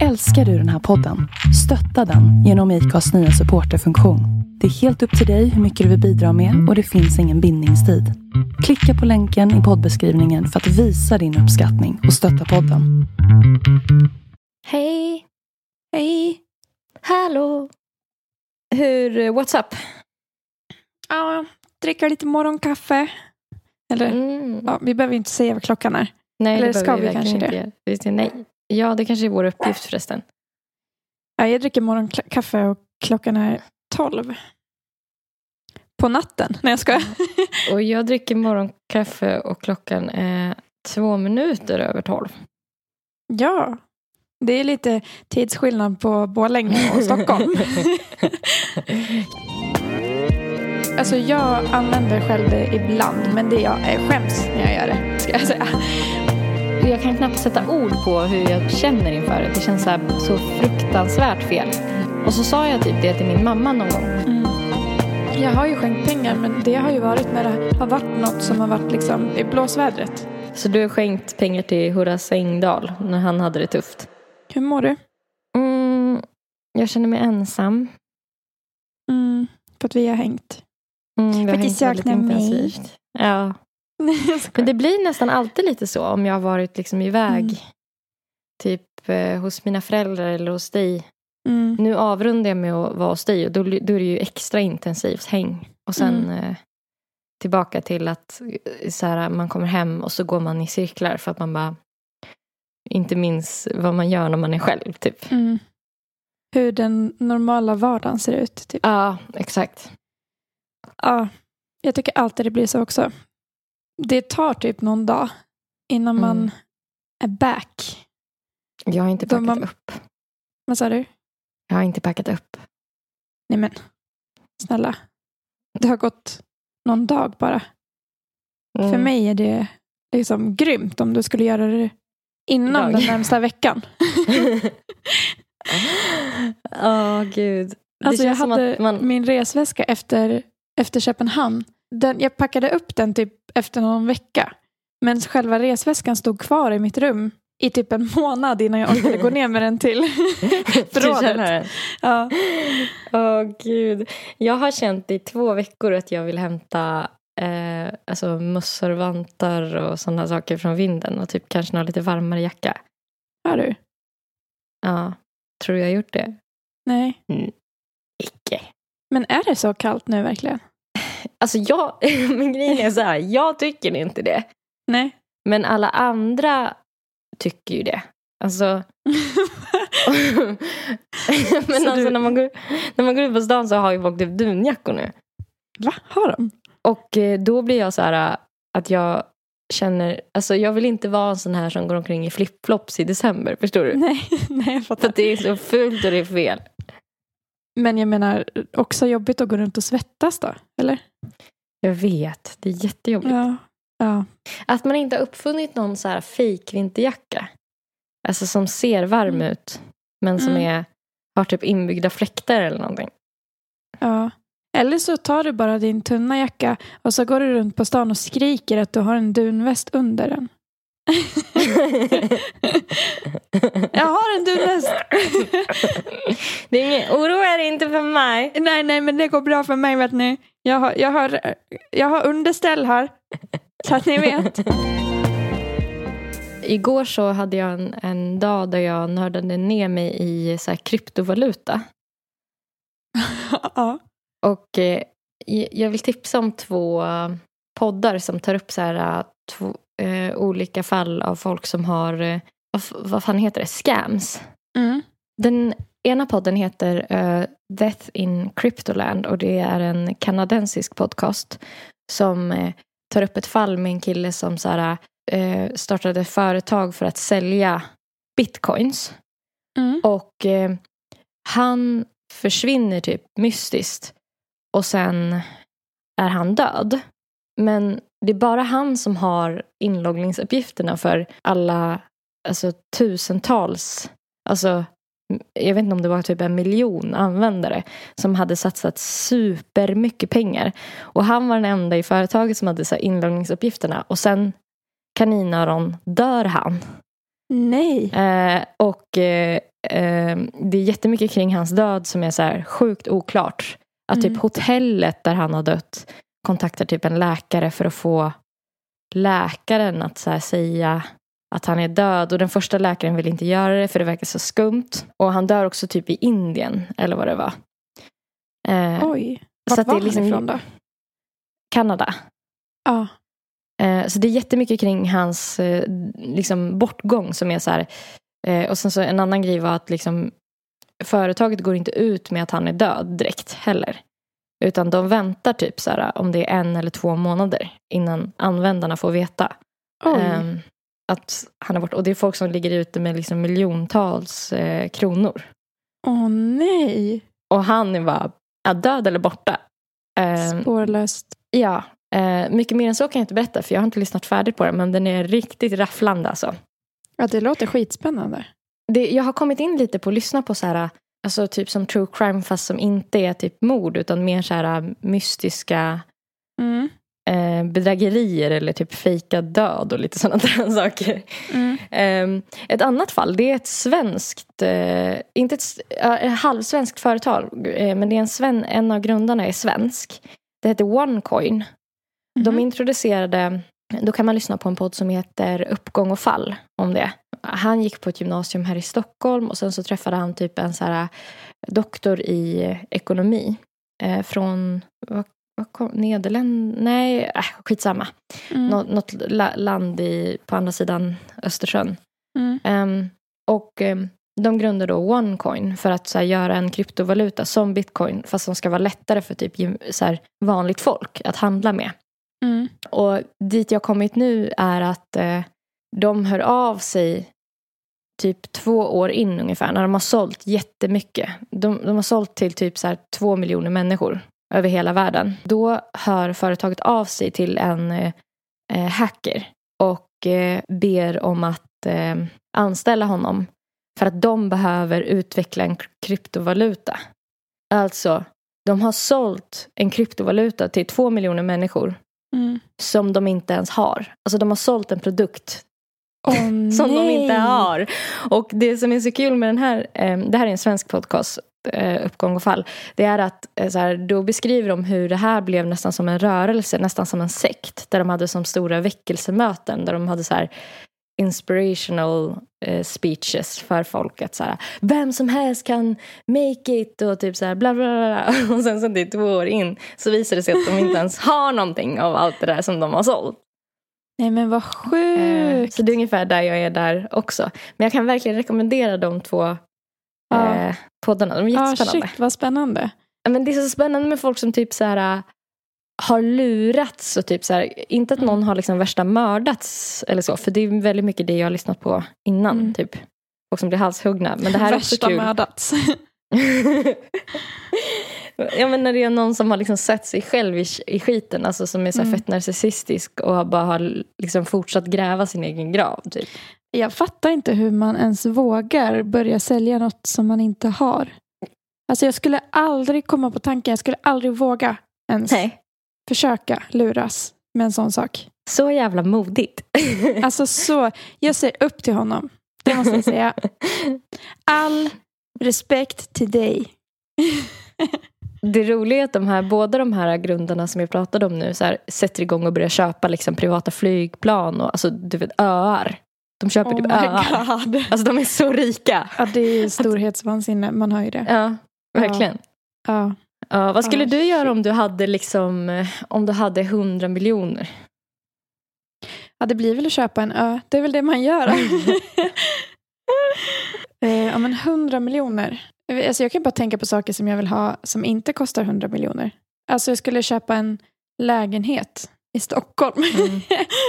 Älskar du den här podden? Stötta den genom IKAs nya supporterfunktion. Det är helt upp till dig hur mycket du vill bidra med och det finns ingen bindningstid. Klicka på länken i poddbeskrivningen för att visa din uppskattning och stötta podden. Hej! Hej! Hallå! Hur, eh, what's up? Ja, dricka lite morgonkaffe. Eller, Mm. ja, vi behöver inte säga vad klockan är. Nej, Eller det ska behöver vi verkligen kanske inte göra. Visst, Nej. Ja, det kanske är vår uppgift förresten. Ja, jag dricker morgonkaffe och klockan är tolv. På natten. Nej, jag skojar. Och jag dricker morgonkaffe och klockan är två minuter över tolv. ja, det är lite tidsskillnad på Borlänge och Stockholm. alltså jag använder själv det ibland, men det jag skäms när jag gör det. Ska jag säga. Jag kan knappt sätta ord på hur jag känner inför det. Det känns så, här, så fruktansvärt fel. Och så sa jag typ det till min mamma någon gång. Mm. Jag har ju skänkt pengar, men det har ju varit när det har varit något som har varit liksom i blåsvädret. Så du har skänkt pengar till Horace Engdahl när han hade det tufft. Hur mår du? Mm, jag känner mig ensam. Mm, för att vi har hängt. Mm, vi har väldigt saknar mig. intensivt. Ja. Men det blir nästan alltid lite så om jag har varit liksom iväg. Mm. Typ eh, hos mina föräldrar eller hos dig. Mm. Nu avrundar jag med att vara hos dig och då, då är det ju extra intensivt häng. Och sen Mm. eh, tillbaka till att eh, så här, man kommer hem och så går man i cirklar för att man bara inte minns vad man gör när man är själv. Typ. Mm. Hur den normala vardagen ser ut. Typ. Ja, exakt. Ja, jag tycker alltid det blir så också. Det tar typ någon dag innan man Mm. är back. Jag har inte packat man- upp. Vad sa du? Jag har inte packat upp. Nej men, snälla. Det har gått någon dag bara. För Mm. mig är det liksom grymt om du skulle göra det innan Idag. den närmsta veckan. Ja, gud. Det Alltså jag hade man... min resväska efter, efter Köpenhamn. Den, jag packade upp den typ efter någon vecka. Men själva resväskan stod kvar i mitt rum i typ en månad innan jag orkade gå ner med den till förrådet. Ja. Åh gud. Jag har känt i två veckor att jag vill hämta eh, alltså mössor, vantar och sådana saker från vinden. Och typ kanske någon lite varmare jacka. Har du? Ja, tror du jag har gjort det? Nej. Icke. Men är det så kallt nu verkligen? Alltså jag, min grej är så här, jag tycker inte det. Nej. Men alla andra tycker ju det. Alltså, men Så alltså du- när, man går, när man går ut på stan så har ju folk typ dunjackor nu. Va? Har de? Och eh, då blir jag så här äh, att jag känner, alltså jag vill inte vara en sån här som går omkring i flipflops i december, förstår du? Nej, nej jag För fattar. att det är så fult och det är fel. Men jag menar, också jobbigt att gå runt och svettas då? Eller? Jag vet, det är jättejobbigt. Ja. ja. Att man inte har uppfunnit någon så här fake vinterjacka. Alltså som ser varm Mm. ut, men som Mm. är, har typ inbyggda fläktar eller någonting. Ja. Eller så tar du bara din tunna jacka och så går du runt på stan och skriker att du har en dunväst under den. Jag har en dunväst! det är ingen, oroa er inte för mig. nej, nej, men det går bra för mig vet ni. Jag har, jag har, jag har underställ här. Så att ni vet. Igår så hade jag en, en dag där jag nördade ner mig i så här kryptovaluta. ja. Och eh, jag vill tipsa om två poddar som tar upp så här, eh, två, olika fall av folk som har, eh, vad, fan heter det, scams. Mm. Den ena podden heter eh, Death in Cryptoland och det är en kanadensisk podcast som eh, tar upp ett fall med en kille som så här, eh, startade företag för att sälja bitcoins. Mm. Och han försvinner typ mystiskt. Och sen är han död. Men det är bara han som har inloggningsuppgifterna för alla alltså, tusentals, alltså jag vet inte om det var typ en miljon användare som hade satsat supermycket pengar. Och han var den enda i företaget som hade så inloggningsuppgifterna. Och sen kaninöron dör han. Nej. Eh, och eh, eh, det är jättemycket kring hans död som är så här sjukt oklart. Att Mm. typ hotellet där han har dött kontaktar typ en läkare för att få läkaren att så säga att han är död. Och den första läkaren vill inte göra det för det verkar så skumt. Och han dör också typ i Indien eller vad det var. Eh, Oj. så Vart det var är liksom han ifrån då? Kanada. Ja. Eh, så det är jättemycket kring hans eh, liksom bortgång som är så här. Eh, och sen så en annan grej var att liksom företaget går inte ut med att han är död direkt heller. Utan de väntar typ så här om det är en eller två månader innan användarna får veta ehm, att han är borta. Och det är folk som ligger ute med liksom miljontals eh, kronor. Åh nej. Och han är bara ja, död eller borta. Ehm, Spårlöst. Ja, eh, mycket mer än så kan jag inte berätta för jag har inte lyssnat färdigt på den men den är riktigt rafflande alltså. Ja, det låter skitspännande. Det, jag har kommit in lite på att lyssna på så här, alltså typ som true crime fast som inte är typ mord utan mer så här mystiska Mm. eh, bedrägerier eller typ fejkad död och lite sådana där saker. Mm. Eh, ett annat fall, det är ett svenskt, eh, inte ett ett halvsvenskt företag, men det är en, sven, en av grundarna är svensk. Det heter OneCoin. De Mhm. introducerade, då kan man lyssna på en podd som heter Uppgång och fall om det. Han gick på ett gymnasium här i Stockholm och sen så träffade han typ en så här doktor i eh, ekonomi eh, från vad, vad kom, Nederländerna, nej äh, skitsamma. Mm. Nå, något la, land i, på andra sidan Östersjön. Mm. Ehm, och ehm, de grundade då OneCoin för att så här, göra en kryptovaluta som bitcoin fast som ska vara lättare för typ så här, vanligt folk att handla med. Mm. Och dit jag kommit nu är att eh, de hör av sig typ två år in ungefär när de har sålt jättemycket. De, de har sålt till typ så här två miljoner människor över hela världen. Då hör företaget av sig till en eh, hacker och eh, ber om att eh, anställa honom för att de behöver utveckla en kryptovaluta. Alltså, de har sålt en kryptovaluta till två miljoner människor Mm. som de inte ens har. Alltså de har sålt en produkt Åh, som de nej. inte har. Och det som är så kul med den här, eh, det här är en svensk podcast, eh, Uppgång och fall, det är att eh, så här, då beskriver de hur det här blev nästan som en rörelse, nästan som en sekt, där de hade som stora väckelsemöten, där de hade så här inspirational eh, speeches för folk att så här, vem som helst kan make it och typ så här bla bla bla. och sen så det är två år in så visar det sig att de inte ens har någonting av allt det där som de har sålt. Nej men vad Eh, sjukt. Så det är ungefär där jag är där också. Men jag kan verkligen rekommendera de två Ja. eh, poddarna. De är jättespännande. shit vad spännande. Men det är så spännande med folk som typ så här äh, har lurats och typ så här, inte att Mm. någon har liksom värsta mördats eller så, för det är väldigt mycket det jag har lyssnat på innan, Mm. typ. Folk som blir halshuggna. Men det här är också Värsta kul. mördats. ja men när det är någon som har liksom sett sig själv i, i skiten, alltså som är så Mm. fett narcissistisk och bara har liksom fortsatt gräva sin egen grav. Typ. Jag fattar inte hur man ens vågar börja sälja något som man inte har. Alltså jag skulle aldrig komma på tanken, jag skulle aldrig våga ens Nej. försöka luras med en sån sak. Så jävla modigt. Alltså så, jag ser upp till honom. Det måste jag säga. All respekt till dig. Det roliga är att de här, båda de här grundarna som jag pratade om nu så här, sätter igång och börjar köpa liksom, privata flygplan och alltså, du vet, öar. De köper Oh typ öar. god. Alltså de är så rika. Ja, det är storhetsvansinne, man hör ju det. Ja, verkligen. Ja. Ja, vad skulle Ja, du göra om du hade liksom, om du hade hundra miljoner? ja, det blir väl att köpa en ö. Det är väl det man gör. Eh, ja, men 100 miljoner. Alltså, jag kan bara tänka på saker som jag vill ha som inte kostar 100 miljoner. Alltså jag skulle köpa en lägenhet i Stockholm. Mm.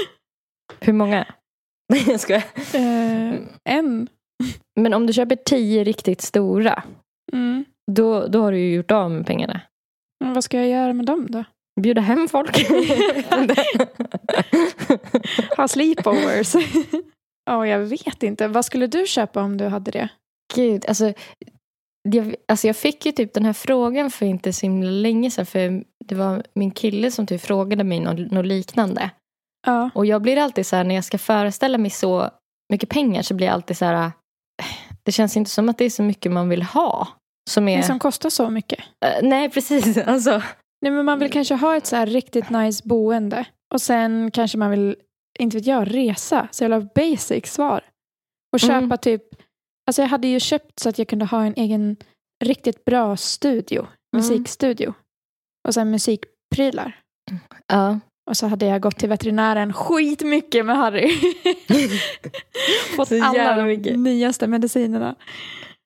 Hur många? Jag skojar. eh, en. Men om du köper tio riktigt stora, Mm. då, då har du ju gjort av med pengarna. Men vad ska jag göra med dem då? Bjuda hem folk. Ha sleepovers. Ja, jag vet inte. Vad skulle du köpa om du hade det? Gud, alltså, jag, alltså jag fick ju typ den här frågan för inte så himla länge sedan. För det var min kille som typ frågade mig något, något liknande. Ja. Och jag blir alltid så här, när jag ska föreställa mig så mycket pengar så blir jag alltid så här. det känns inte som att det är så mycket man vill ha. Som är... Det som kostar så mycket. Eh, nej, precis. Alltså, Nej, men man vill kanske ha ett så här riktigt nice boende. Och sen kanske man vill, inte vet jag, resa. Så jävla basic svar. Och köpa Mm. typ, alltså jag hade ju köpt så att jag kunde ha en egen riktigt bra studio. Musikstudio. Och sen musikprylar. ja. Och så hade jag gått till veterinären skitmycket med Harry. Fått alla de mycket. nyaste medicinerna.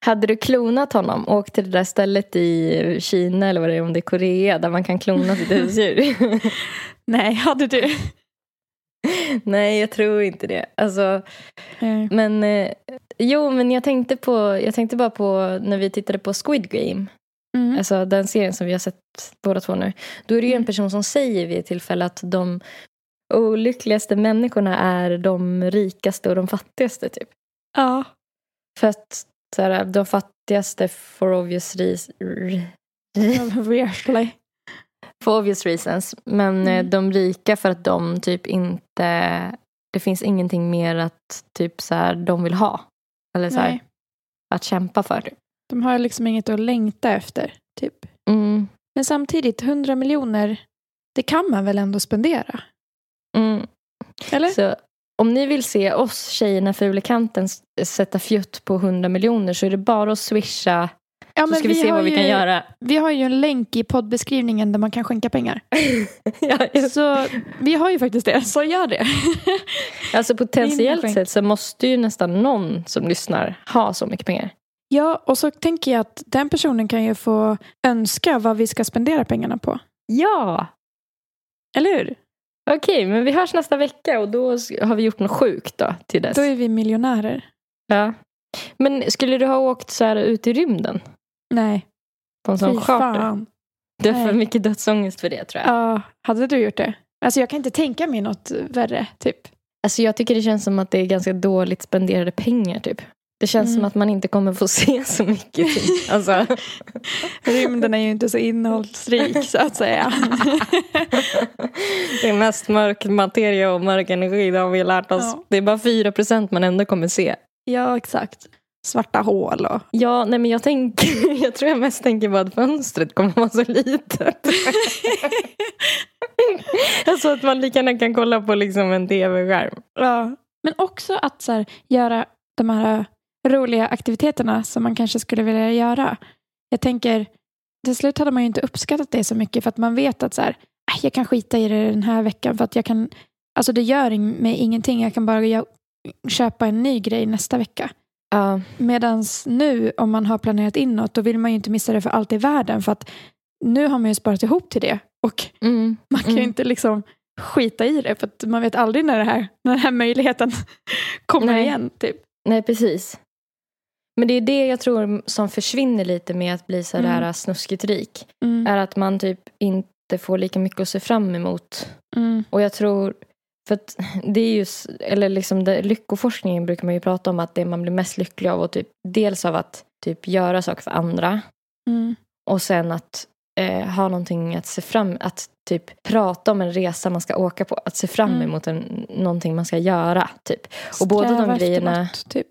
Hade du klonat honom, åkt till det där stället i Kina eller vad det är, om det är Korea, där man kan klona sitt husdjur? Nej, hade du? Nej, jag tror inte det. Alltså, Eh, men eh, jo, men jag tänkte, på, jag tänkte bara på när vi tittade på Squid Game, Mm. alltså den serien som vi har sett båda två nu. Då är det ju en Mm. person som säger vid ett tillfälle att de olyckligaste människorna är de rikaste och de fattigaste. typ. Ja. För att så här, de fattigaste for obvious, reas- Obviously. for obvious reasons. Men Mm. eh, de rika för att de typ inte... Det finns ingenting mer att typ så här, de vill ha. Eller så här, att kämpa för. Typ. De har liksom inget att längta efter. Typ. Mm. Men samtidigt, 100 miljoner, det kan man väl ändå spendera? Mm. Eller? Så om ni vill se oss tjejerna fula kanten s- sätta fjutt på 100 miljoner så är det bara att swisha. Ja, Så ska vi se har vad vi kan ju- göra. Vi har ju en länk i poddbeskrivningen där man kan skänka pengar. ja, Så vi har ju faktiskt det, så gör det. alltså potentiellt sett så måste ju nästan någon som lyssnar ha så mycket pengar. Ja, och så tänker jag att den personen kan ju få önska vad vi ska spendera pengarna på. Ja! Eller hur? Okej, men vi hörs nästa vecka och då har vi gjort något sjukt då till dess. Då är vi miljonärer. Ja. Men skulle du ha åkt så här ut i rymden? Nej, På en sån charter? Du har för mycket dödsångest för det tror jag. Ja, hade du gjort det? Alltså jag kan inte tänka mig något värre, typ. Alltså jag tycker det känns som att det är ganska dåligt spenderade pengar typ. Det känns Mm. som att man inte kommer få se så mycket. Typ. Alltså, Rymden är ju inte så innehållsrik, så att säga. det är mest mörk materia och mörk energi, det har vi lärt oss. Ja. Det är bara 4 procent man ändå kommer se. ja, exakt. Svarta hål och... Ja, nej men jag, tänker, jag tror jag mest tänker på att fönstret kommer vara så litet. alltså att man lika gärna kan kolla på liksom en tv-skärm. Ja. Men också att så här, göra de här roliga aktiviteterna som man kanske skulle vilja göra. Jag tänker, till slut hade man ju inte uppskattat det så mycket för att man vet att så här, "Äh, jag kan skita i det den här veckan för att jag kan, alltså det gör mig ingenting, jag kan bara gö- köpa en ny grej nästa vecka. Ja, Medan nu om man har planerat inåt då vill man ju inte missa det för allt i världen för att nu har man ju sparat ihop till det och mm, man kan ju Mm. inte liksom skita i det för att man vet aldrig när, det här, när den här möjligheten kommer Nej. igen. Typ. nej precis. Men det är det jag tror som försvinner lite med att bli så där Mm. snuskigt rik. Mm. Är att man typ inte får lika mycket att se fram emot. Mm. Och jag tror, för det är ju, eller liksom det, lyckoforskningen brukar man ju prata om att det man blir mest lycklig av och typ dels av att typ göra saker för andra Mm. och sen att eh, ha någonting att se fram att typ prata om en resa man ska åka på, att se fram Mm. emot en, någonting man ska göra typ. Och båda de Sträva grejerna- något, typ.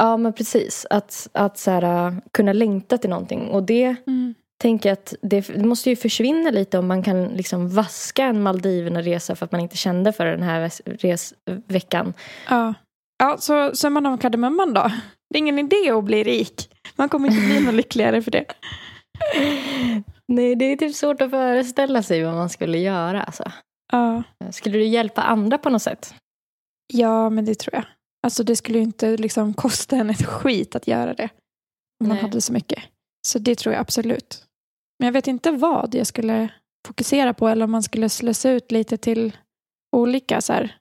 Ja men precis, att, att så här, kunna längta till någonting och det Mm. Tänker att det, måste ju försvinna lite om man kan liksom vaska en Maldiverna-resa för att man inte kände för den här ves- resveckan. Ja. Ja, så summan av kardemumman då? Det är ingen idé att bli rik. Man kommer inte bli något lyckligare för det. Nej, det är typ svårt att föreställa sig vad man skulle göra. Alltså. Ja. Skulle du hjälpa andra på något sätt? ja, men det tror jag. Alltså det skulle ju inte liksom kosta en ett skit att göra det. Om man Nej. hade så mycket. Så det tror jag absolut. Men jag vet inte vad jag skulle fokusera på eller om man skulle slösa ut lite till olika så här,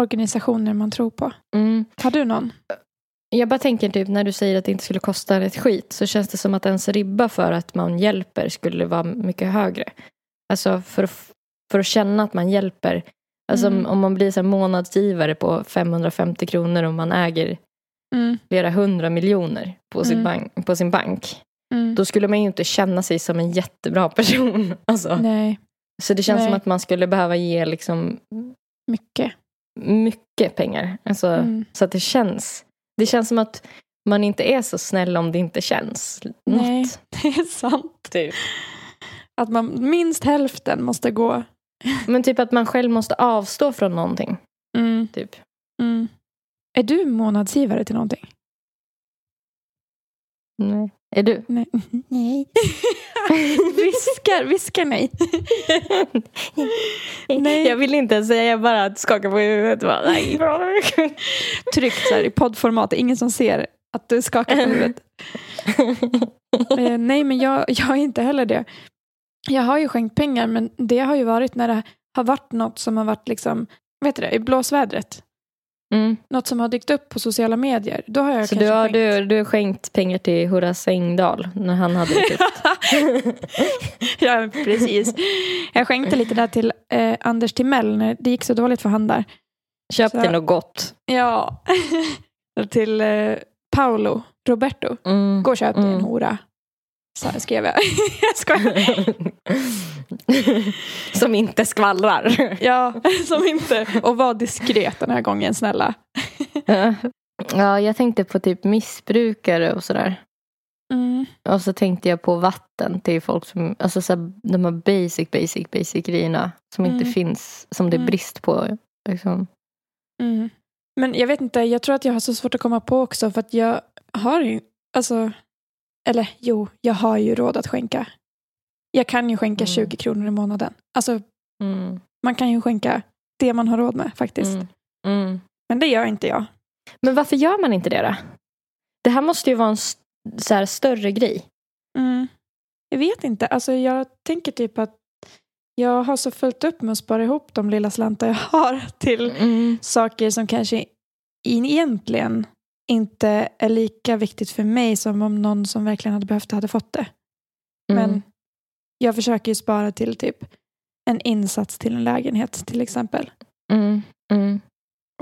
organisationer man tror på. Mm. Har du någon? Jag bara tänker typ när du säger att det inte skulle kosta ett skit så känns det som att ens ribba för att man hjälper skulle vara mycket högre. Alltså för, att- för att känna att man hjälper. Alltså Mm. om, man blir så månadsgivare på 550 kronor och man äger Mm. flera hundra miljoner på, sin Mm. bank, på sin bank. Mm. Då skulle man ju inte känna sig som en jättebra person. Alltså. Nej, Så det känns Nej. som att man skulle behöva ge liksom mycket. mycket pengar. Alltså, Mm. Så att det känns. Det känns som att man inte är så snäll om det inte känns. Nej, Något, det är sant. typ. Att man minst hälften måste gå. Men typ att man själv måste avstå från någonting. Mm, Typ. mm. Är du månadsgivare till någonting? Nej. Är du? Nej. nej. viskar, viskar nej. Nej. Jag vill inte säga, jag bara skakar på huvudet. Bara, nej. Tryckt så här i poddformat. Ingen som ser att du skakar på huvudet. Eh, nej, men jag, jag är inte heller det. Jag har ju skänkt pengar, men det har ju varit när det har varit något som har varit liksom, vad heter det, i blåsvädret. Mm. Något som har dykt upp på sociala medier. Då har jag Så du har, skänkt. du, du har skänkt pengar till Horace Engdahl när han hade det tufft? ja, precis. Jag skänkte lite där till eh, Anders Timell när det gick så dåligt för han där. Köp Så- något gott. Ja. till eh, Paolo Roberto. Mm. Gå och köp dig en Mm. hora. Så här skrev jag. jag skojar. Som inte skvallrar. Ja, som inte. Och var diskret den här gången, snälla. ja, jag tänkte på typ missbrukare och sådär. Mm. Och så tänkte jag på vatten till folk som, alltså så här, de här basic, basic, basic grejerna som inte Mm. finns, som det är Mm. brist på. Liksom. Mm. Men jag vet inte, jag tror att jag har så svårt att komma på också för att jag har ju, alltså, eller jo, jag har ju råd att skänka. Jag kan ju skänka Mm. 20 kronor i månaden. Alltså, Mm. man kan ju skänka det man har råd med faktiskt. Mm. Mm. Men det gör inte jag. Men varför gör man inte det då? Det här måste ju vara en så här, större grej. Mm. Jag vet inte, alltså jag tänker typ att jag har så fullt upp med att spara ihop de lilla slantar jag har till Mm. saker som kanske egentligen inte är lika viktigt för mig som om någon som verkligen hade behövt det hade fått det. Mm. Men jag försöker ju spara till typ en insats till en lägenhet till exempel. Mm. Mm.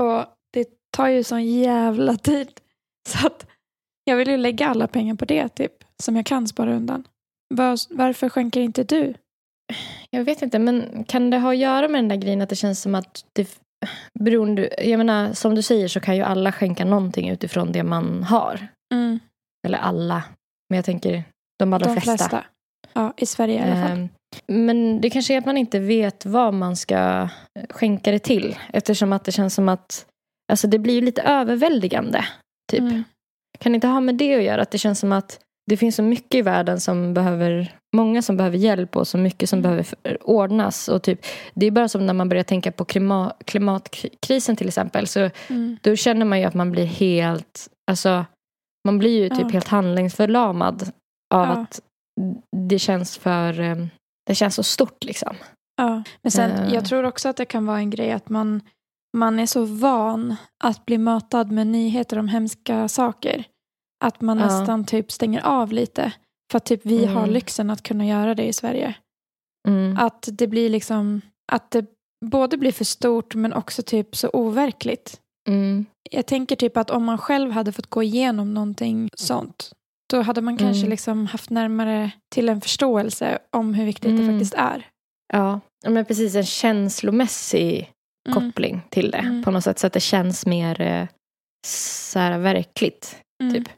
Och det tar ju sån jävla tid. Så att jag vill ju lägga alla pengar på det typ. Som jag kan spara undan. Var, varför skänker inte du? Jag vet inte, men kan det ha att göra med den där grejen att det känns som att det beroende, jag menar som du säger så kan ju alla skänka någonting utifrån det man har. Mm, Eller alla, men jag tänker de allra de flesta. flesta. Ja, i Sverige i alla fall. Ehm, Men det kanske är att man inte vet vad man ska skänka det till. Eftersom att det känns som att alltså det blir lite överväldigande. Typ. Mm. Kan inte ha med det att göra? Att det känns som att det finns så mycket i världen som behöver, många som behöver hjälp och så mycket som Mm. behöver ordnas. Och typ, det är bara som när man börjar tänka på klima, klimatkrisen till exempel. Så Mm. då känner man ju att man blir helt, alltså man blir ju typ Ja. helt handlingsförlamad av Ja. att det känns för, eh, det känns så stort liksom. Ja. Men sen, Eh. jag tror också att det kan vara en grej att man, man är så van att bli matad med nyheter om hemska saker. Att man Ja. nästan typ stänger av lite. För att typ vi Mm. har lyxen att kunna göra det i Sverige. Mm. Att det blir liksom, att det både blir för stort men också typ så overkligt. Mm. Jag tänker typ att om man själv hade fått gå igenom någonting sånt, då hade man kanske Mm. liksom haft närmare till en förståelse om hur viktigt det Mm. faktiskt är. Ja, men precis en känslomässig Mm. koppling till det på något sätt. Så att det känns mer eh, så här, verkligt. Typ.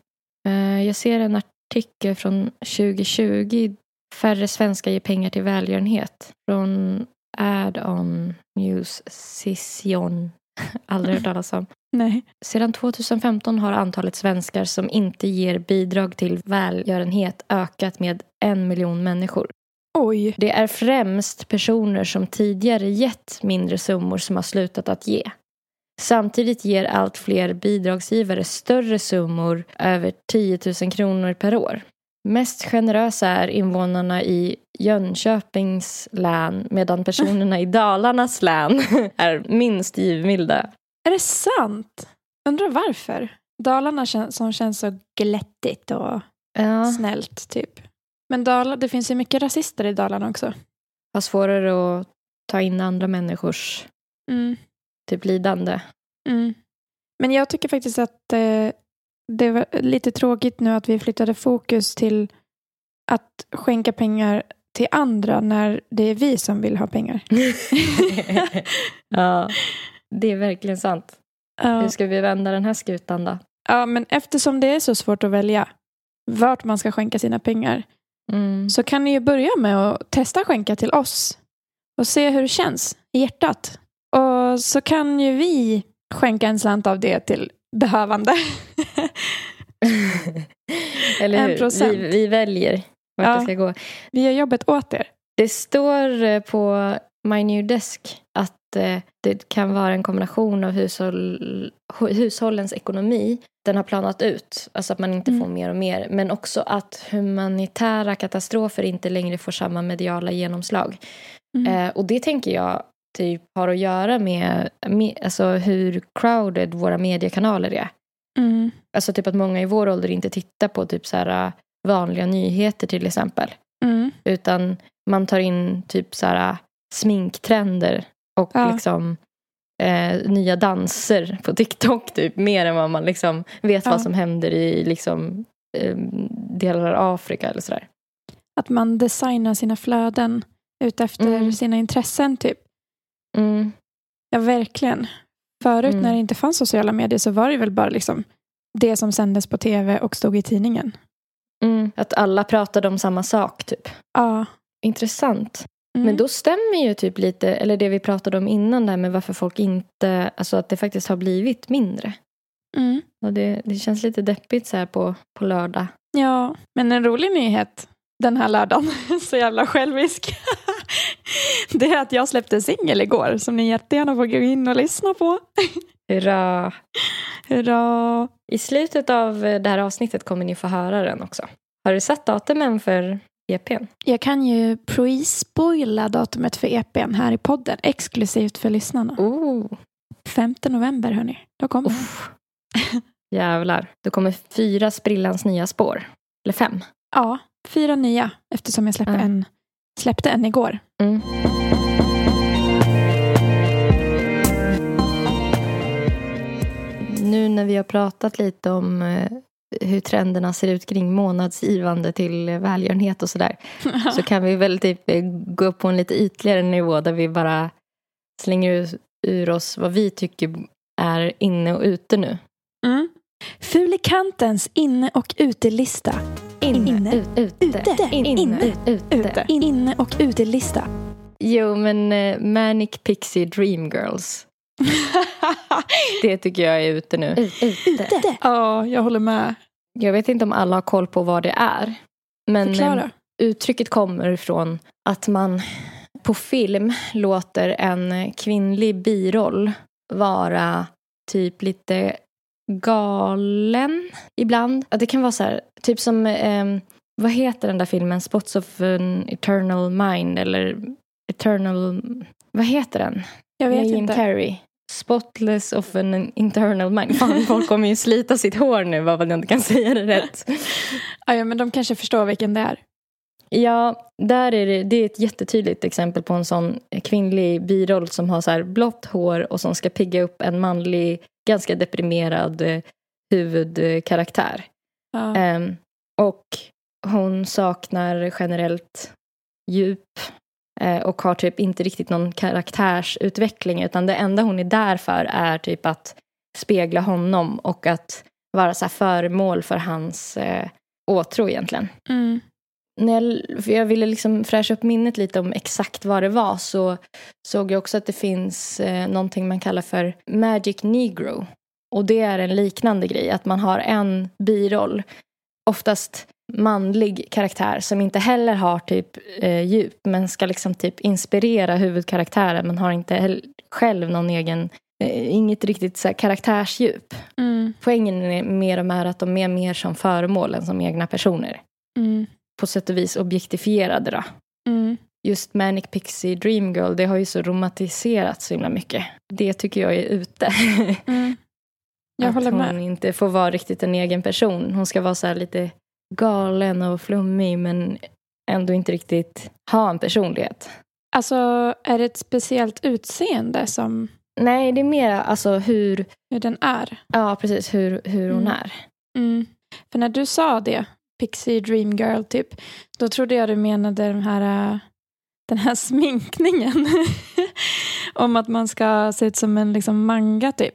Eh, jag ser en artikel från 2020. Färre svenskar ger pengar till välgörenhet. Från Add-on News Session. Aldrig hört talas om. Nej. Sedan 2015 har antalet svenskar som inte ger bidrag till välgörenhet ökat med en miljon människor. Oj. Det är främst personer som tidigare gett mindre summor som har slutat att ge. Samtidigt ger allt fler bidragsgivare större summor, över 10 000 kronor per år. Mest generösa är invånarna i Jönköpings län medan personerna i Dalarnas län är minst givmilda. Är det sant? Undrar varför? Dalarna som känns så glättigt och Ja, snällt typ. Men Dala, det finns ju mycket rasister i Dalarna också. har svårare att ta in andra människors Mm. Typ lidande. Mm. Men jag tycker faktiskt att eh, det var lite tråkigt nu att vi flyttade fokus till att skänka pengar till andra när det är vi som vill ha pengar. ja, det är verkligen sant. Ja, Hur ska vi vända den här skutan då? Ja, men eftersom det är så svårt att välja vart man ska skänka sina pengar Mm. så kan ni ju börja med att testa skänka till oss och se hur det känns i hjärtat. Så kan ju vi skänka en slant av det till behövande. Eller hur? Vi, vi väljer vart Ja. det ska gå. vi gör jobbet åt er. Det står eh, på My New Desk att eh, det kan vara en kombination av hushåll, hu- hushållens ekonomi. Den har planat ut, alltså att man inte Mm. får mer och mer. Men också att humanitära katastrofer inte längre får samma mediala genomslag. Mm. Eh, och det tänker jag typ har att göra med, med alltså hur crowded våra mediekanaler är. Mm. Alltså typ att många i vår ålder inte tittar på typ så här äh, vanliga nyheter till exempel. Mm. Utan man tar in typ så här äh, sminktrender och Ja. liksom eh, nya danser på TikTok typ. Mer än vad man liksom vet Ja. vad som händer i liksom eh, delar av Afrika eller sådär. Att man designar sina flöden utefter Mm. sina intressen typ. Mm. Ja, verkligen. Förut Mm. när det inte fanns sociala medier så var det väl bara liksom det som sändes på tv och stod i tidningen. Mm. Att alla pratade om samma sak typ. Ja. Intressant. Mm. Men då stämmer ju typ lite, eller det vi pratade om innan där med varför folk inte, alltså att det faktiskt har blivit mindre. Mm. Och det, det känns lite deppigt så här på, på lördag. Ja, men en rolig nyhet den här lördagen, så jävla självisk. Det är att jag släppte singel igår som ni jättegärna får gå in och lyssna på. Hurra! Hurra! I slutet av det här avsnittet kommer ni få höra den också. Har du sett datumen för EPn? Jag kan ju pre-spoila datumet för EPn här i podden, exklusivt för lyssnarna. Oh, 5 november hörni, då kommer den. uff. Jävlar. Det kommer fyra sprillans nya spår. Eller fem. Ja, fyra nya eftersom jag släppte, Ja. en, släppte en igår. Mm. Nu när vi har pratat lite om eh, hur trenderna ser ut kring månadsgivande till välgörenhet och sådär. Så kan vi väl typ eh, gå upp på en lite ytligare nivå där vi bara slänger ur, ur oss vad vi tycker är inne och ute nu. Mm. Fulikantens inne och utelista. Inne. ut, ute, Ute. inne, Inne. ut, ute. Ute. Inne och utelista. Jo, men eh, Manic Pixie Dream Girls. Det tycker jag är ute nu. Ute. Ja, jag håller med. Jag vet inte om alla har koll på vad det är. Men eh, Förklara. uttrycket kommer ifrån att man på film låter en kvinnlig biroll vara typ lite galen ibland. Att det kan vara så här, typ som, ehm, vad heter den där filmen? Spots of an eternal mind eller eternal, vad heter den? Jag vet Jim inte. Carrey. Spotless of an internal mind. Fan, folk kommer ju slita sitt hår nu bara för att jag inte kan säga det rätt. Ja, men de kanske förstår vilken det är. Ja, där är det, det är ett jättetydligt exempel på en sån kvinnlig biroll som har så blått hår och som ska pigga upp en manlig, ganska deprimerad eh, huvudkaraktär. Ja. Ehm, och hon saknar generellt djup eh, och har typ inte riktigt någon karaktärsutveckling utan det enda hon är där för är typ att spegla honom och att vara så här föremål för hans eh, åtrå egentligen. Mm. När jag, för jag ville liksom fräscha upp minnet lite om exakt vad det var så såg jag också att det finns eh, någonting man kallar för Magic Negro. Och det är en liknande grej, att man har en biroll, oftast manlig karaktär som inte heller har typ eh, djup men ska liksom typ inspirera huvudkaraktären men har inte heller själv någon egen, eh, inget riktigt så karaktärsdjup. Mm. Poängen är mer och mer att de är mer som föremål än som egna personer Mm. På sätt och vis objektifierade då. Mm. Just Manic Pixie Dream Girl, det har ju så romantiserats så himla mycket. Det tycker jag är ute. Mm. Jag att håller hon med. inte får vara riktigt en egen person. Hon ska vara så här lite galen och flummig men ändå inte riktigt ha en personlighet. Alltså, är det ett speciellt utseende som Nej, det är mer alltså hur, hur den är? ja precis, hur, hur hon Mm. är. Mm. För när du sa det, Pixie Dream Girl typ, då trodde jag du menade den här, äh, den här sminkningen. Om att man ska se ut som en liksom manga typ.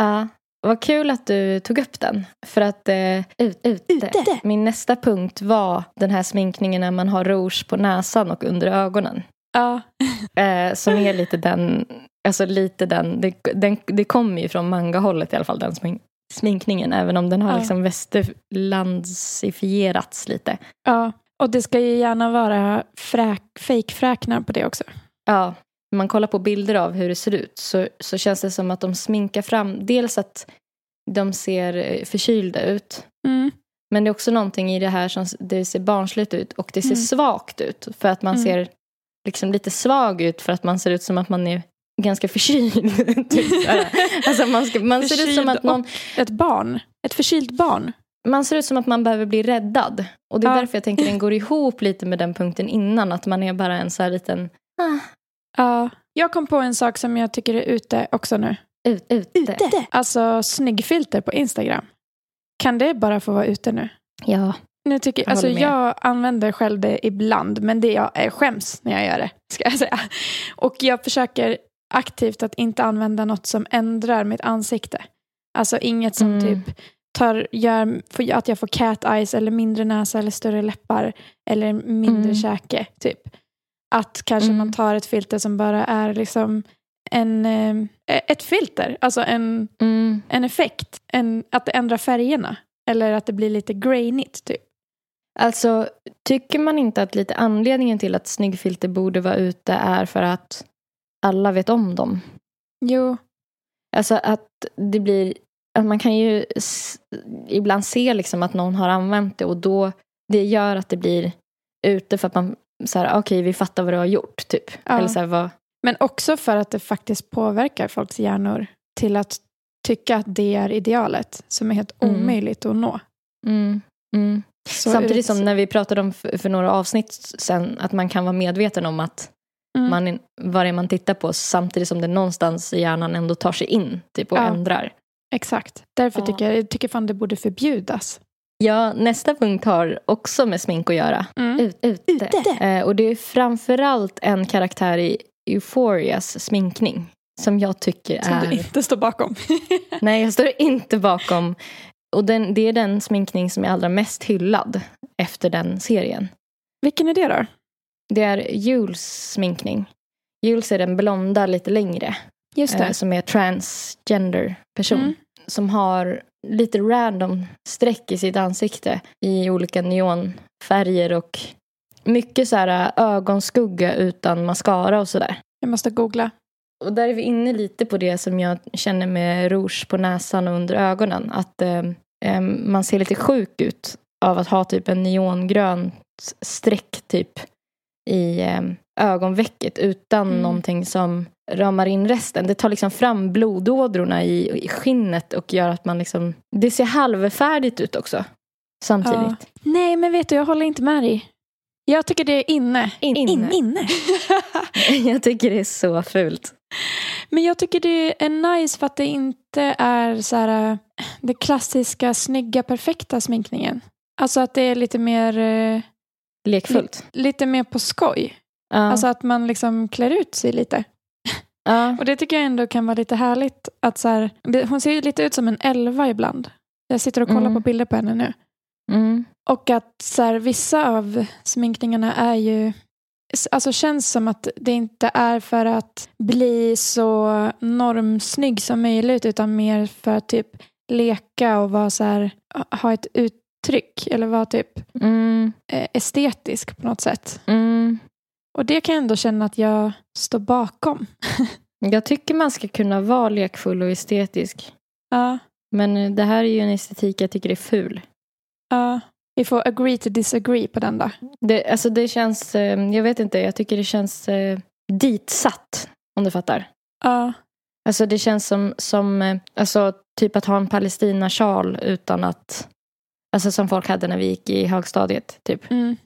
Ja, vad kul att du tog upp den. För att eh, ut, ute. Ute. min nästa punkt var den här sminkningen när man har rouge på näsan och under ögonen. Ja. Eh, som är lite den, alltså lite den, det, den, det kommer ju från mangahållet i alla fall den smink, sminkningen. Även om den har Ja. liksom västerlandsifierats lite. ja. Och det ska ju gärna vara fräk, fejkfräknar på det också. Ja, när man kollar på bilder av hur det ser ut så, så känns det som att de sminkar fram, dels att de ser eh, förkylda ut. Mm. Men det är också någonting i det här som det ser barnsligt ut och det ser Mm. svagt ut. För att man Mm. ser liksom lite svag ut för att man ser ut som att man är ganska förkyld. typ alltså man, ska, man ser ut som att någon, Ett barn. Ett förkylt barn. man ser ut som att man behöver bli räddad. Och det är Ja. därför jag tänker den går ihop lite med den punkten innan. Att man är bara en så här liten ah, Ja. Jag kom på en sak som jag tycker är ute också nu. ut, ute. Alltså snyggfilter på Instagram. Kan det bara få vara ute nu? Ja. Nu tycker, Jag alltså med. jag använder själv det ibland, men det jag eh, skäms när jag gör det. Ska jag säga. Och jag försöker aktivt att inte använda något som ändrar mitt ansikte. Alltså inget som Mm. typ tar, gör att jag får cat eyes eller mindre näsa eller större läppar eller mindre Mm. käke. Typ. Att kanske Mm. man tar ett filter som bara är liksom en, eh, ett filter, alltså en, Mm. en effekt. En, att det ändrar färgerna. Eller att det blir lite grainigt typ. Alltså, tycker man inte att lite anledningen till att snyggfilter borde vara ute är för att alla vet om dem? Jo, Alltså att det blir, att man kan ju ibland se liksom att någon har använt det och då, det gör att det blir ute för att man, så här, okej vi fattar vad du har gjort typ. Ja. Eller så här, vad, Men också för att det faktiskt påverkar folks hjärnor till att tycka att det är idealet som är helt Mm. omöjligt att nå. mm, mm. Samtidigt ut- som när vi pratade om för, för några avsnitt sen att man kan vara medveten om att. Man, är- vad det är man tittar på samtidigt som det någonstans i hjärnan ändå tar sig in typ, och Ja. ändrar. Exakt. Därför Ja. tycker jag, tycker fan det borde förbjudas. Ja, nästa punkt har också med smink att göra. Mm. Ut, ute. Eh, och det är framförallt en karaktär i Euphorias sminkning som jag tycker Som är... du inte står bakom. Nej, jag står inte bakom. Och den, det är den sminkning som är allra mest hyllad efter den serien. Vilken är det då? Det är Jules sminkning. Jules är den blonda lite längre. Just det. eh, som är transgender person. Mm. Som har lite random streck i sitt ansikte i olika neonfärger och mycket så här äh, ögonskugga utan mascara och sådär. Jag måste googla. Och där är vi inne lite på det som jag känner med rouge på näsan och under ögonen. Att eh, eh, man ser lite sjuk ut av att ha typ en neongrönt streck typ i eh, ögonvecket utan Mm. någonting som ramar in resten. Det tar liksom fram blodådrorna i, i skinnet och gör att man liksom... Det ser halvfärdigt ut också. Samtidigt. Nej, men vet du, jag håller inte med dig. Jag tycker det är inne. In- inne. inne. jag tycker det är så fult. Men jag tycker det är nice för att det inte är så här äh, det klassiska snygga perfekta sminkningen. Alltså att det är lite mer, Lekfullt. lite mer på skoj. Ja. Alltså att man liksom klär ut sig lite. ja. Och det tycker jag ändå kan vara lite härligt. Att så här, hon ser ju lite ut som en elva ibland. Jag sitter och kollar Mm. på bilder på henne nu. Mm. Och att så här, vissa av sminkningarna är ju Alltså känns som att det inte är för att bli så normsnygg som möjligt utan mer för att typ leka och vara så här, ha ett uttryck eller vara typ Mm. eh, estetisk på något sätt. Mm. Och det kan jag ändå känna att jag står bakom. Jag tycker man ska kunna vara lekfull och estetisk. Ja, Men eh, det här är ju en estetik jag tycker är ful. ja. Vi får agree to disagree på den då. Det, alltså det känns, eh, jag vet inte, jag tycker det känns ditsatt. Om du fattar. Ja, Alltså det känns som, som alltså, typ att ha en Palestina-sjal utan att, alltså som folk hade när vi gick i högstadiet, typ. mm,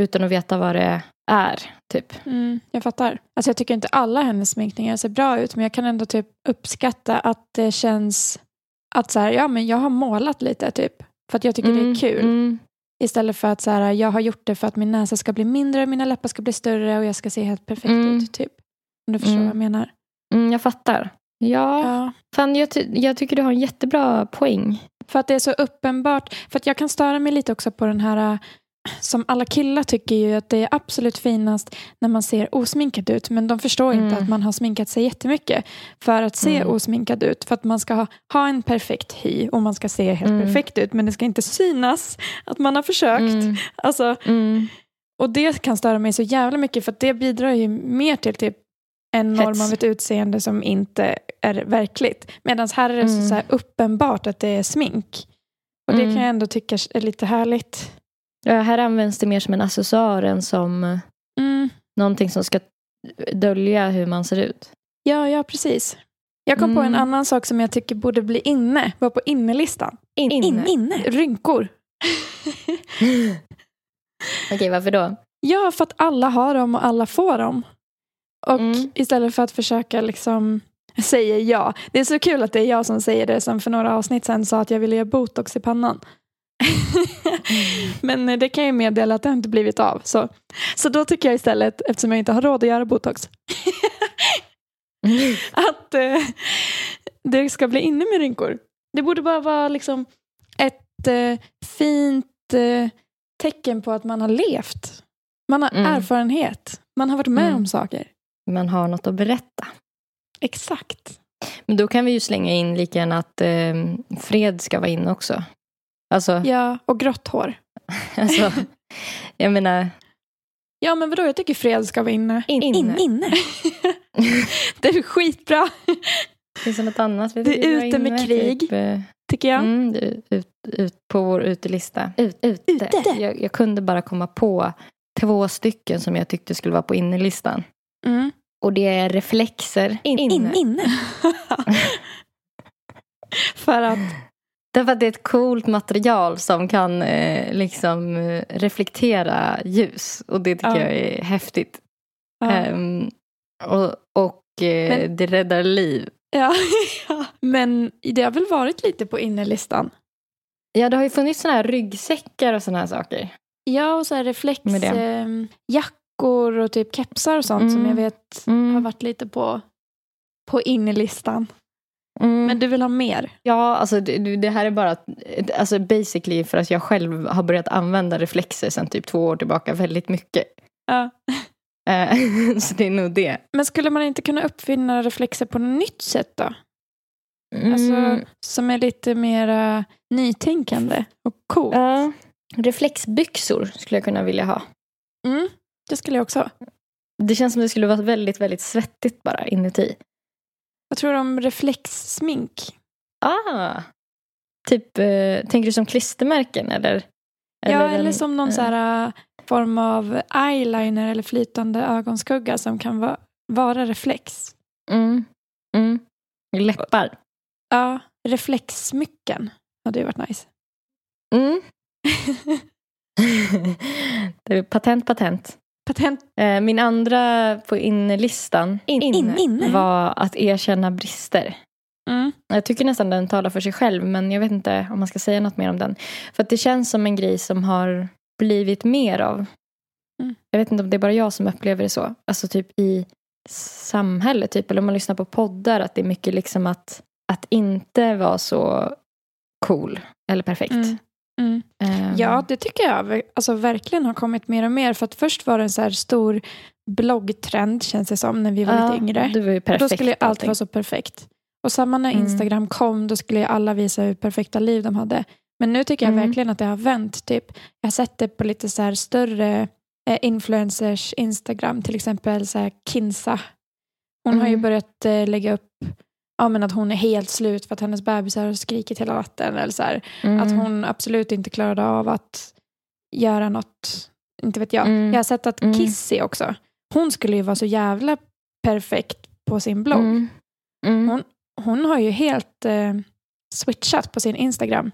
Utan att veta vad det är, typ. mm, jag fattar. Alltså jag tycker inte alla hennes sminkningar ser bra ut men jag kan ändå typ uppskatta att det känns att så här, ja men jag har målat lite typ. För att jag tycker det är kul. Mm. Istället för att så här, jag har gjort det för att min näsa ska bli mindre, mina läppar ska bli större och jag ska se helt perfekt Mm. ut. Typ. Om du förstår Mm. vad jag menar. Mm, jag fattar. Ja, Ja. fan jag, ty- jag tycker du har en jättebra poäng. För att det är så uppenbart. För att jag kan störa mig lite också på den här äh, som alla killar tycker ju att det är absolut finast när man ser osminkad ut. Men de förstår inte Mm. att man har sminkat sig jättemycket för att se Mm. osminkad ut. För att man ska ha, ha en perfekt hy och man ska se helt Mm. perfekt ut. Men det ska inte synas att man har försökt. Mm. Alltså, Mm. och det kan störa mig så jävla mycket för att det bidrar ju mer till typ en norm av ett utseende som inte är verkligt. Medan här är det Mm. så, så här uppenbart att det är smink. Och det Mm. kan jag ändå tycka är lite härligt. Ja, här används det mer som en accessoar än som Mm. någonting som ska dölja hur man ser ut. Ja, ja, precis. Jag kom på en Mm. annan sak som jag tycker borde bli inne. Var på innelistan. In, In, inne. Rynkor. Okej, varför då? Ja, för att alla har dem och alla får dem. Och Mm. istället för att försöka liksom säga ja. Det är så kul att det är jag som säger det som för några avsnitt sen sa att jag ville göra botox i pannan. Men eh, det kan jag ju meddela att det har inte blivit av. Så, så då tycker jag istället, eftersom jag inte har råd att göra botox, att eh, det ska bli inne med rynkor. Det borde bara vara liksom ett eh, fint eh, tecken på att man har levt. Man har Mm. erfarenhet. Man har varit med Mm. om saker. Man har något att berätta. Exakt. Men då kan vi ju slänga in lika gärna att eh, fred ska vara inne också. Alltså, Ja, och grått hår. alltså jag menar, Ja, men vadå? Jag tycker fred ska vara inne. In- inne. inne. det är skitbra, finns det något annat? vi Det är ute med inne? krig. Typ, eh, tycker jag. Mm, ut, ut på vår utelista. Ut, ute. Ute. Jag, jag kunde bara komma på två stycken som jag tyckte skulle vara på innelistan. Mm. Och det är reflexer. inne. inne. För att, Därför att det är ett coolt material som kan eh, liksom eh, reflektera ljus. Och det tycker Ja. jag är häftigt. ja. Ehm, och och eh, Men- det räddar liv. Ja, ja. Men det har väl varit lite på innelistan. Ja, det har ju funnits såna här ryggsäckar och såna här saker. Ja, och så här Med reflexjackor och typ kepsar och sånt som Mm. jag vet Mm. har varit lite på, på innelistan. Mm. Men du vill ha mer? Ja, alltså det, det här är bara alltså basically för att jag själv har börjat använda reflexer sedan typ två år tillbaka väldigt mycket. Ja. Eh, så det är nog det. Men skulle man inte kunna uppfinna reflexer på något nytt sätt då? Mm. Alltså, som är lite mer nytänkande och coolt. ja, reflexbyxor skulle jag kunna vilja ha. Mm, det skulle jag också. Det känns som det skulle vara väldigt, väldigt svettigt bara inuti. Jag tror om reflexsmink. Ah! Typ, eh, tänker du som klistermärken eller? ja, den- eller som någon eh, så här, äh, form av eyeliner eller flytande ögonskugga som kan va- vara reflex. Mm. Mm. Läppar. Ja, reflexsmycken hade ju varit nice. Mm. det är patent, patent. Patent. Eh, Min andra på inlistan In- inne. var att erkänna brister. Mm. Jag tycker nästan den talar för sig själv men jag vet inte om man ska säga något mer om den. För att det känns som en grej som har blivit mer av. Mm. Jag vet inte om det är bara jag som upplever det så. Alltså typ i samhället, typ, eller om man lyssnar på poddar, att det är mycket liksom att, att inte vara så cool eller perfekt. Mm. Mm. Ehm, Ja, det tycker jag alltså, verkligen har kommit mer och mer. För att först var det en så stor bloggtrend känns det som när vi var ja, lite yngre. Det var ju Och perfekt. då skulle ju allt allting. vara så perfekt. Och samma när Mm. Instagram kom, då skulle ju alla visa hur perfekta liv de hade. Men nu tycker jag Mm. verkligen att det har vänt. Typ. Jag har sett det på lite så här större eh, influencers Instagram, till exempel så Kinsa. Hon har ju Mm. börjat eh, lägga upp ja, men att hon är helt slut för att hennes bebisar har skrikit hela natten. Eller så här, Mm. Att hon absolut inte klarade av att göra något, inte vet jag. Mm. Jag har sett att Mm. Kissy också, hon skulle ju vara så jävla perfekt på sin blogg. Mm. Mm. Hon, hon har ju helt eh, switchat på sin Instagram.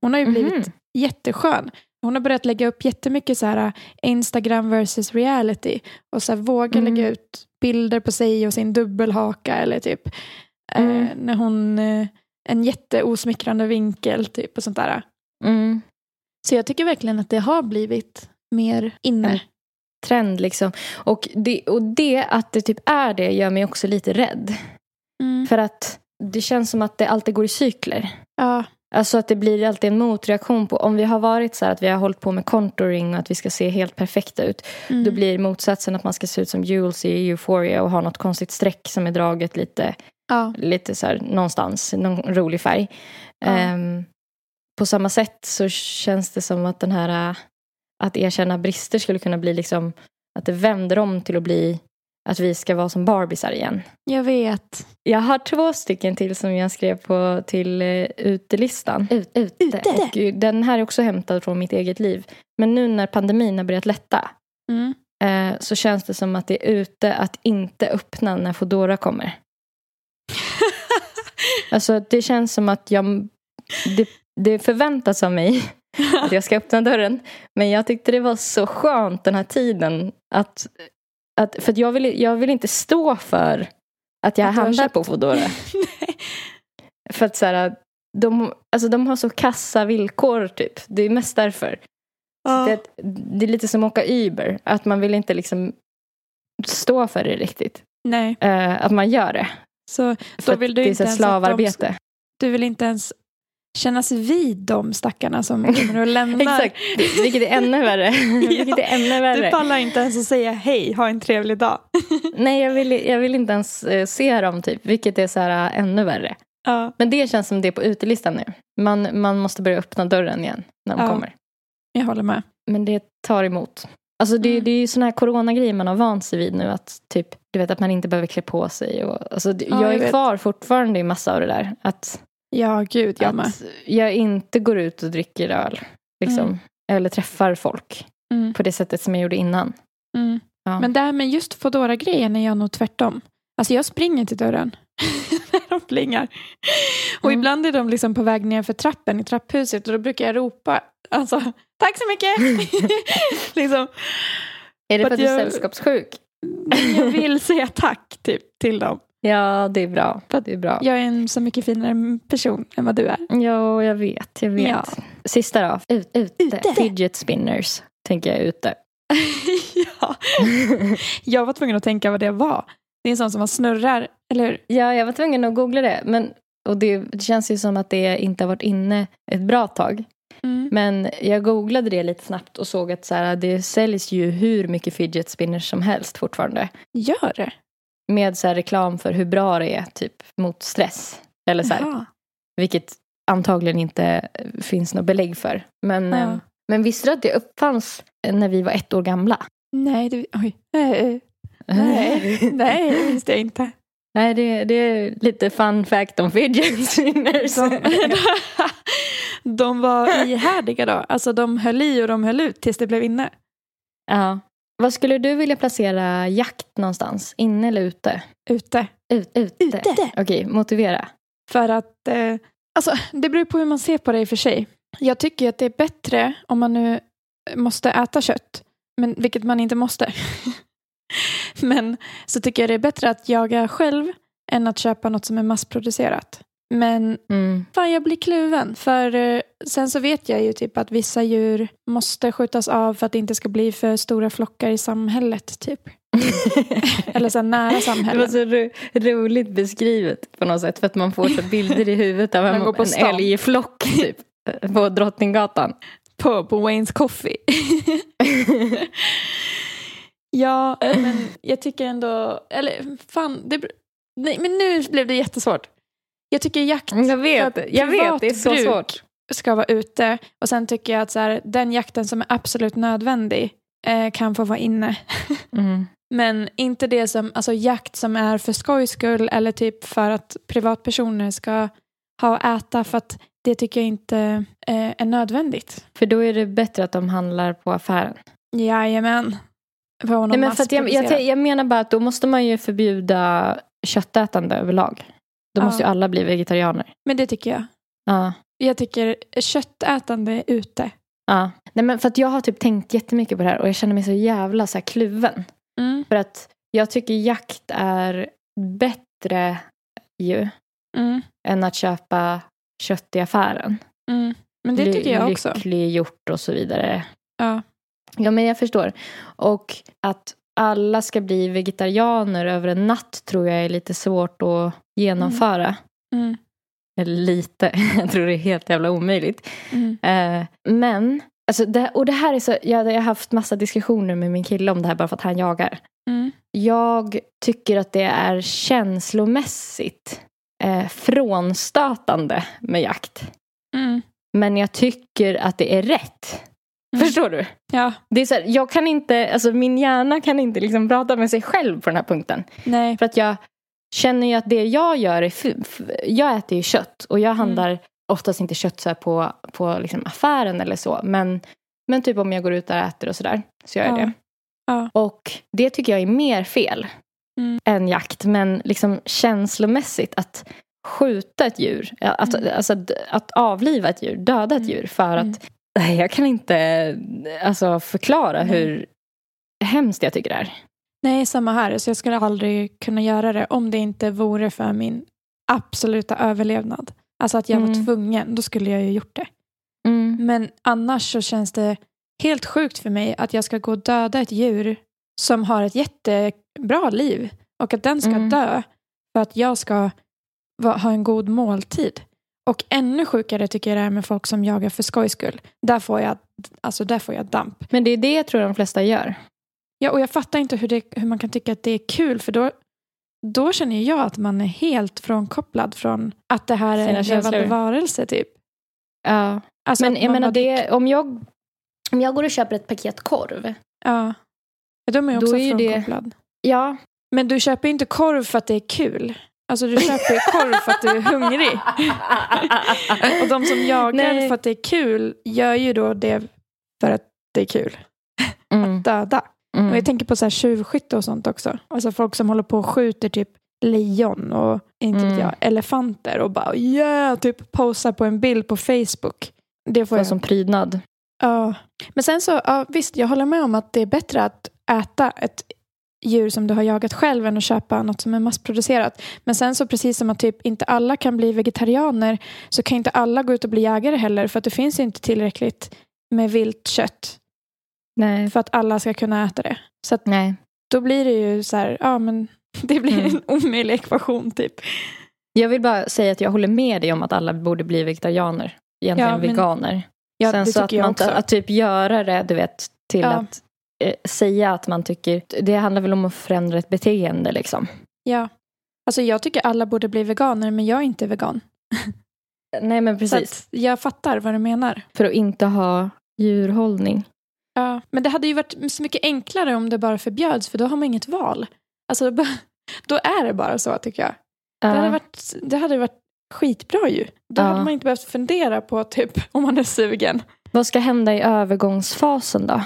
Hon har ju blivit Mhm. jätteskön. Hon har börjat lägga upp jättemycket så här, eh, Instagram versus reality. Och så här, våga Mm. lägga ut bilder på sig och sin dubbelhaka. Eller typ eh, Mm. när hon, eh, en jätteosmickrande vinkel typ och sånt där. Mm. Så jag tycker verkligen att det har blivit mer inne. En trend liksom. Och det, och det att det typ är det gör mig också lite rädd. Mm. För att det känns som att det alltid går i cykler. Ja. Alltså att det blir alltid en motreaktion på om vi har varit så här att vi har hållit på med contouring och att vi ska se helt perfekta ut. Mm. Då blir motsatsen att man ska se ut som Jules i Euphoria och ha något konstigt streck som är draget lite, ja. lite så här någonstans, någon rolig färg. Ja. Ehm, på samma sätt så känns det som att den här äh, att erkänna brister skulle kunna bli liksom att det vänder om till att bli att vi ska vara som Barbiesar igen. Jag vet. Jag har två stycken till som jag skrev på till uh, utelistan. Ut, ute. Ute? Eh, den här är också hämtad från mitt eget liv. Men nu när pandemin har börjat lätta Mm. eh, så känns det som att det är ute att inte öppna när Foodora kommer. Alltså det känns som att jag, det, det förväntas av mig att jag ska öppna dörren. Men jag tyckte det var så skönt den här tiden. Att, att, för att jag, vill, jag vill inte stå för att jag Att handlar köpt- på Foodora. För att så här, de, alltså, de har så kassa villkor typ. Det är mest därför. Ja. Det, det är lite som att åka Uber. Att man vill inte liksom stå för det riktigt. Nej. Eh, att man gör det. Så För då vill du det är inte så här ens slavarbete. du vill inte ens kännas vid de stackarna som kommer och lämnar. Exakt, vilket är ännu värre. vilket är ännu Du värre. pallar inte ens att säga hej, ha en trevlig dag. Nej, jag vill, jag vill inte ens eh, se dem typ. Vilket är så här äh, ännu värre. Ja, Men det känns som det är på utelistan nu. Man, man måste börja öppna dörren igen när de Ja. kommer. jag håller med. Men det tar emot. Alltså det, Mm. det är ju såna här coronagrejer man har vant sig vid nu. Att typ, du vet att man inte behöver klä på sig. Och, alltså, Ja, jag jag är vet. kvar fortfarande i massa av det där. Att, Ja, gud, jag med. att jag inte går ut och dricker öl. Liksom, Mm. Eller träffar folk Mm, på det sättet som jag gjorde innan. mm. Ja. Men det här med just Foodora-grejen är jag nog tvärtom. Alltså jag springer till dörren när de plingar. Och ibland är de liksom på väg ner för trappen i trapphuset och då brukar jag ropa alltså, tack så mycket. liksom, Är det för att att du är jag- sällskapssjuk? Jag vill säga tack typ, till dem. Ja, det är bra. Det är bra. Jag är en så mycket finare person än vad du är. Ja, jag vet. Jag vet. Ja. Sista då. Ut, ute. Ute. Fidget spinners, tänker jag ute. ja. Jag var tvungen att tänka vad det var. Det är en sån som man snurrar, eller hur? Ja, jag var tvungen att googla det. Men, och det, det känns ju som att det inte har varit inne ett bra tag. Mm. Men jag googlade det lite snabbt och såg att så här, det säljs ju hur mycket fidget spinners som helst fortfarande. Gör det? Med så här reklam för hur bra det är typ mot stress. Eller så här, vilket antagligen inte finns något belägg för. Men, Ja. eh, men visste du att det uppfanns när vi var ett år gamla? Nej, det, oj. Nej, nej, nej, visste jag inte. Nej, det, det är lite fun fact om fidget spinners. De, de var ihärdiga då. Alltså de höll i och de höll ut tills det blev inne. ja. Vad skulle du vilja placera jakt någonstans? Inne eller ute? Ute. Ut, ute. Ute. Okej, motivera. För att, eh, alltså det beror på hur man ser på det i och för sig. Jag tycker att det är bättre om man nu måste äta kött, men, vilket man inte måste. men så tycker jag det är bättre att jaga själv än att köpa något som är massproducerat. Men Mm. fan, jag blir kluven. För eh, sen så vet jag ju typ att vissa djur måste skjutas av för att det inte ska bli för stora flockar i samhället. typ. Eller så nära Det var samhället. så ro, roligt beskrivet på något sätt. För att man får så bilder i huvudet av Man en, går på en älgflock typ. På Drottninggatan. På, på Wayne's Coffee. Ja, men jag tycker ändå... Eller fan, det, nej, men nu blev det jättesvårt. Jag tycker jakt Jag vet, för jag vet. Det är så bruk svårt. ska vara ute. Och sen tycker jag att så här, den jakten som är absolut nödvändig eh, kan få vara inne. Mm. Men inte det som, alltså jakt som är för skojs skull eller typ för att privatpersoner ska ha och äta för att det tycker jag inte eh, är nödvändigt. För då är det bättre att de handlar på affären. Jajamän. Honom Nej, men för att jag, jag, jag menar bara att då måste man ju förbjuda köttätande överlag. Då Ja. måste ju alla bli vegetarianer. Men det tycker jag. Ja. Jag tycker köttätande ute. ja. Nej, men för att jag har typ tänkt jättemycket på det här och jag känner mig så jävla så här kluven. Mm. För att jag tycker jakt är bättre ju Mm. än att köpa kött i affären. Mm. Men det tycker jag också. Lycklig hjort och så vidare. Ja. Ja, men jag förstår. Och att alla ska bli vegetarianer över en natt tror jag är lite svårt att genomföra. Mm. Eller lite, jag tror det är helt jävla omöjligt. Mm. Eh, men, alltså det, och det här är så, jag, jag har haft massa diskussioner med min kille om det här bara för att han jagar. Mm. Jag tycker att det är känslomässigt eh, frånstötande med jakt. Mm. Men jag tycker att det är rätt. Mm. Förstår du? Ja, Det är så här, jag kan inte, alltså min hjärna kan inte liksom prata med sig själv på den här punkten. nej. För att jag känner ju att det jag gör är, jag äter ju kött och jag handlar oftast inte kött så på, på liksom affären eller så. Men, men typ om jag går ut där och äter och sådär så gör jag Ja. det. Ja. Och det tycker jag är mer fel Mm. än jakt. Men liksom känslomässigt att skjuta ett djur, att, Mm. alltså, att avliva ett djur, döda ett Mm. djur för att Mm. Jag kan inte alltså, förklara Nej. hur hemskt jag tycker det är. Nej, samma här. Så jag skulle aldrig kunna göra det om det inte vore för min absoluta överlevnad. Alltså att jag var Mm. tvungen, då skulle jag ju gjort det. Men annars så känns det helt sjukt för mig att jag ska gå och döda ett djur som har ett jättebra liv och att den ska Mm. dö för att jag ska ha en god måltid. Och ännu sjukare tycker jag det är med folk som jagar för skojs skull. Där får jag, alltså där får jag damp. Men det är det jag tror de flesta gör. Ja, och jag fattar inte hur, det, hur man kan tycka att det är kul för då, då känner jag att man är helt frånkopplad från att det här är en levande varelse typ. Ja. Alltså Men jag man menar, det, om, jag, om jag går och köper ett paket korv. Ja. De är Då också är ju det- frånkopplad. Ja, Men du köper inte korv för att det är kul. Alltså du köper korv för att du är hungrig. Och de som jagar Nej. för att det är kul gör ju då det för att det är kul. mm, Döda. mm. Och jag tänker på så här tjuvskytte och sånt också. Alltså folk som håller på och skjuter typ lejon och inte Mm. jag, elefanter och bara yeah, typ posar på en bild på Facebook. Det får jag. som prydnad. Ja. Men sen så, ja, visst, jag håller med om att det är bättre att äta ett djur som du har jagat själv än att köpa något som är massproducerat. Men sen så precis som att typ inte alla kan bli vegetarianer så kan inte alla gå ut och bli jägare heller för att det finns inte tillräckligt med vilt kött Nej. för att alla ska kunna äta det. Så då blir det ju så här, ja men det blir Mm. en omöjlig ekvation typ. Jag vill bara säga att jag håller med dig om att alla borde bli vegetarianer. Egentligen Ja, men- veganer. Ja, Sen så att jag man att typ göra det, du vet, till Ja. att säga att man tycker, det handlar väl om att förändra ett beteende liksom. Ja. Alltså jag tycker alla borde bli veganer men jag är inte vegan. Nej men precis. jag fattar vad du menar. För att inte ha djurhållning. Ja, men det hade ju varit så mycket enklare om det bara förbjöds för då har man inget val. Alltså då är det bara så tycker jag. Det hade Ja. varit, det hade varit skitbra ju. Då Ja. hade man inte behövt fundera på typ om man är sugen. Vad ska hända i övergångsfasen då?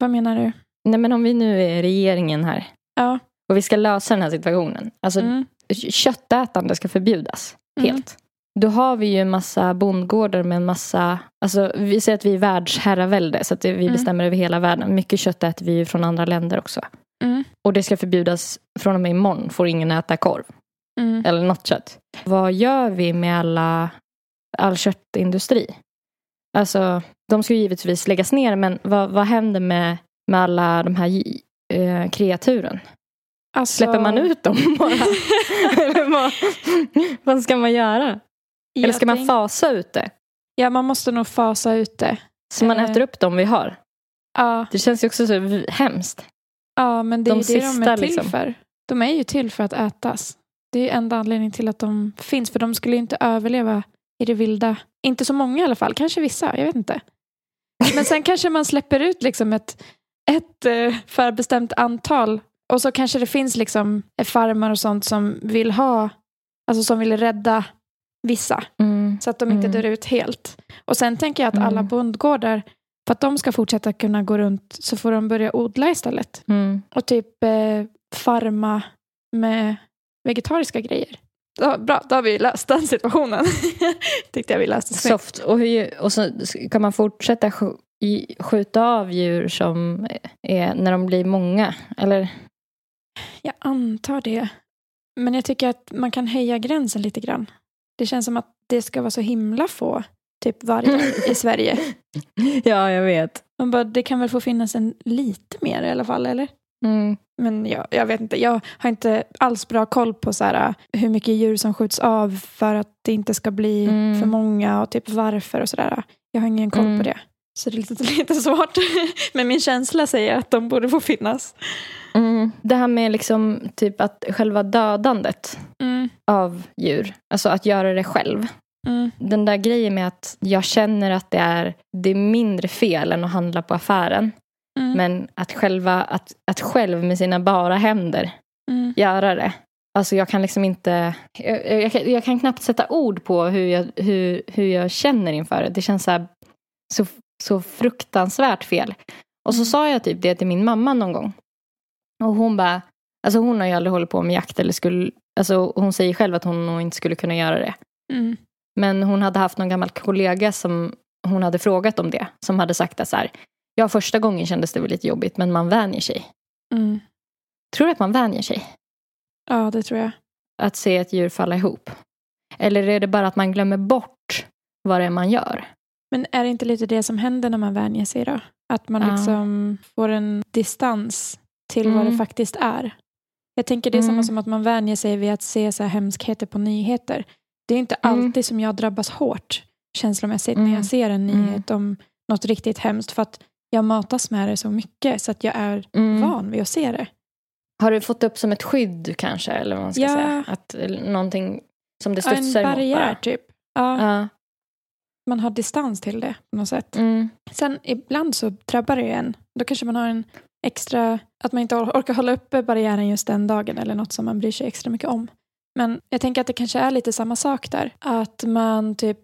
Vad menar du? Nej men om vi nu är regeringen här Ja. och vi ska lösa den här situationen. Alltså Mm. köttätande ska förbjudas Mm. helt. Då har vi ju en massa bondgårdar med en massa, alltså vi säger att vi är världsherravälde så att vi Mm. bestämmer över hela världen. Mycket kött äter vi ju från andra länder också. Mm. Och det ska förbjudas från och med imorgon får ingen äta korv Mm. eller något kött. Vad gör vi med alla, all köttindustri? Alltså, de ska ju givetvis läggas ner men vad, vad händer med, med alla de här eh, kreaturen? Alltså, Släpper man ut dem bara? Eller vad, vad ska man göra? Eller jag ska man fasa ut det? Ja, man måste nog fasa ut det. Så man Eh. äter upp dem vi har? Ja, Det känns ju också så hemskt. ja men det är De ju det de sista, är till liksom. för. De är ju till för att ätas. Det är enda anledningen till att de finns. För de skulle ju inte överleva i det vilda. Inte så många i alla fall. Kanske vissa, jag vet inte. Men sen kanske man släpper ut liksom ett, ett eh, förbestämt antal. Och så kanske det finns liksom farmar och sånt som vill ha, alltså som vill rädda vissa. Mm. Så att de inte Mm. dör ut helt. Och sen tänker jag att alla Mm. bondgårdar, för att de ska fortsätta kunna gå runt så får de börja odla istället. Mm. Och typ eh, farma med vegetariska grejer. Ja, bra, då har vi löst den situationen. Tyckte jag vi löste snyggt. Soft. Och, hur, och så kan man fortsätta sk- i- skjuta av djur som är när de blir många? Eller? Jag antar det. Men jag tycker att man kan höja gränsen lite grann. Det känns som att det ska vara så himla få typ vargar i Sverige. Ja, jag vet. Man bara, det kan väl få finnas en lite mer i alla fall, eller? Mm. Men jag, jag vet inte, jag har inte alls bra koll på så här, hur mycket djur som skjuts av för att det inte ska bli Mm. för många och typ varför och sådär. Jag har ingen koll Mm. på det. Så det är lite, lite svårt. Men min känsla säger att de borde få finnas. Mm. Det här med liksom typ att själva dödandet Mm. av djur, alltså att göra det själv. Mm. Den där grejen med att jag känner att det är, det är mindre fel än att handla på affären. Mm. Men att, själva, att, att själv med sina bara händer Mm. göra det. Alltså jag kan liksom inte, jag, jag, jag kan knappt sätta ord på hur jag, hur, hur jag känner inför det. Det känns så, här, så, så fruktansvärt fel. Och så Mm. sa jag typ det till min mamma någon gång. Och hon bara, alltså hon har ju aldrig hållit på med jakt eller skulle, alltså hon säger själv att hon nog inte skulle kunna göra det. Mm. Men hon hade haft någon gammal kollega som hon hade frågat om det. Som hade sagt att så här, ja första gången kändes det väl lite jobbigt men man vänjer sig. Mm. Tror du att man vänjer sig? Ja, det tror jag. Att se ett djur falla ihop? Eller är det bara att man glömmer bort vad det är man gör? Men är det inte lite det som händer när man vänjer sig då? Att man Ja. liksom får en distans till vad Mm. det faktiskt är. Jag tänker det är samma Mm. som att man vänjer sig vid att se så här hemskheter på nyheter. Det är inte Mm. alltid som jag drabbas hårt känslomässigt när Mm. jag ser en Mm. nyhet om något riktigt hemskt. För att jag matas med det så mycket så att jag är Mm. van vid att se det. Har du fått upp som ett skydd kanske? Eller vad man ska Ja. säga? Att, någonting som det en studsar emot barriär bara? typ. Ja, Ja. Man har distans till det på något sätt. Mm. Sen ibland så drabbar det ju en. Då kanske man har en extra, att man inte or- orkar hålla uppe barriären just den dagen eller något som man bryr sig extra mycket om. Men jag tänker att det kanske är lite samma sak där. Att man typ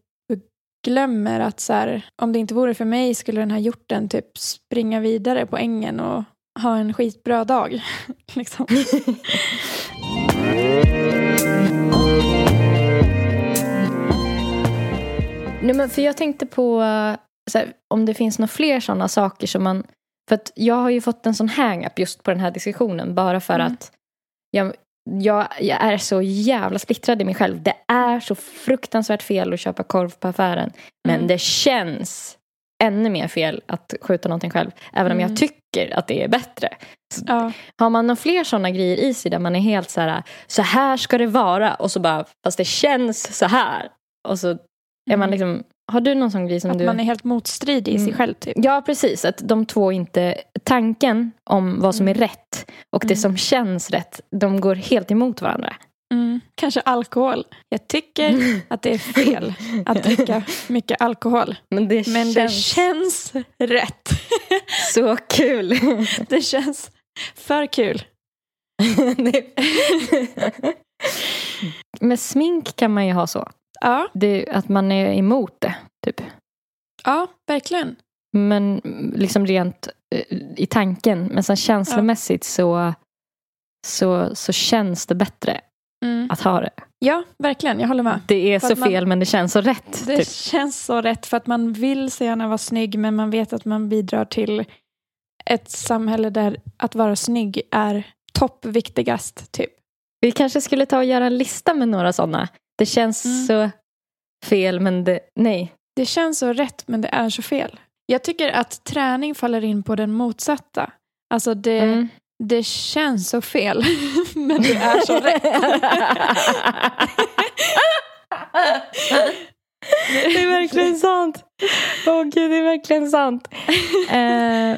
glömmer att så här, om det inte vore för mig skulle den här hjorten typ springa vidare på ängen och ha en skitbra dag. liksom. Nej, men för jag tänkte på eh, här, om det finns några fler sådana saker som man... För att jag har ju fått en sån hang-up just på den här diskussionen bara för Mm. att jag, jag, jag är så jävla splittrad i mig själv. Det är så fruktansvärt fel att köpa korv på affären. Men Mm. det känns ännu mer fel att skjuta någonting själv. Även om Mm. jag tycker att det är bättre. Ja. Har man några fler sådana grejer i sig där man är helt så här, så här ska det vara och så bara, fast det känns så här. Och så är man Mm. liksom, har du någon sån grej som Att du... man är helt motstridig i sig Mm. själv typ. Ja, precis. Att de två inte, tanken om vad som är Mm. rätt och det Mm. som känns rätt, de går helt emot varandra. Mm. Kanske alkohol. Jag tycker att det är fel att dricka mycket alkohol. Men det Men känns det känns rätt. så kul. Det känns för kul. Med smink kan man ju ha så. Ja, Det, att man är emot det, typ. ja verkligen. Men liksom rent eh, i tanken. Men sen känslomässigt så, så, så känns det bättre Mm. att ha det. Ja, verkligen. Jag håller med. Det är För så man- fel men det känns så rätt. Det Typ. känns så rätt för att man vill så gärna vara snygg men man vet att man bidrar till ett samhälle där att vara snygg är toppviktigast. Typ. Vi kanske skulle ta och göra en lista med några sådana. Det känns Mm. så fel men det, nej. Det känns så rätt men det är så fel. Jag tycker att träning faller in på den motsatta. Alltså det, Mm. det känns så fel men det är så rätt. det är verkligen sant. Åh gud, det är verkligen sant. Eh,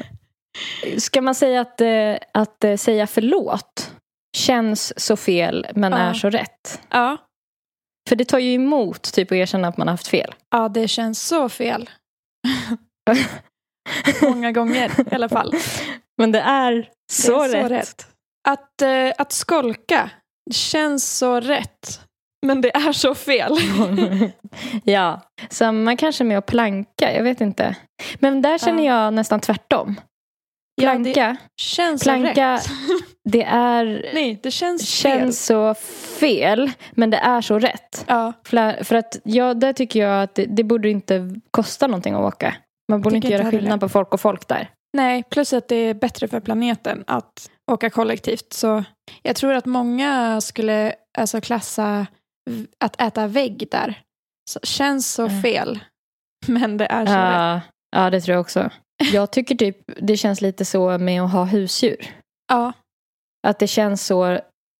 ska man säga att, eh, att eh, säga förlåt känns så fel men Ja. är så rätt? Ja, För det tar ju emot typ att erkänna att man har haft fel. ja, det känns så fel. Många gånger i alla fall. Men det är så, det är rätt. Att, eh, att skolka känns så rätt. Men det är så fel. ja, samma kanske med att planka. Jag vet inte. Men där känner jag nästan tvärtom. Ja, det Planka, känns Planka så rätt. det är Nej, det känns, känns så fel, men det är så rätt. fel. Ja, För, för att ja, där tycker jag att det, det borde inte kosta någonting att åka. Man borde inte inte göra heller skillnad på folk och folk där. nej, plus att det är bättre för planeten att åka kollektivt. Så jag tror att många skulle alltså, klassa att äta vägg där. Så, känns så Mm. fel. Men det är så rätt. Ja, ja, det tror jag också. Jag tycker typ det känns lite så med att ha husdjur. Ja, Att det känns så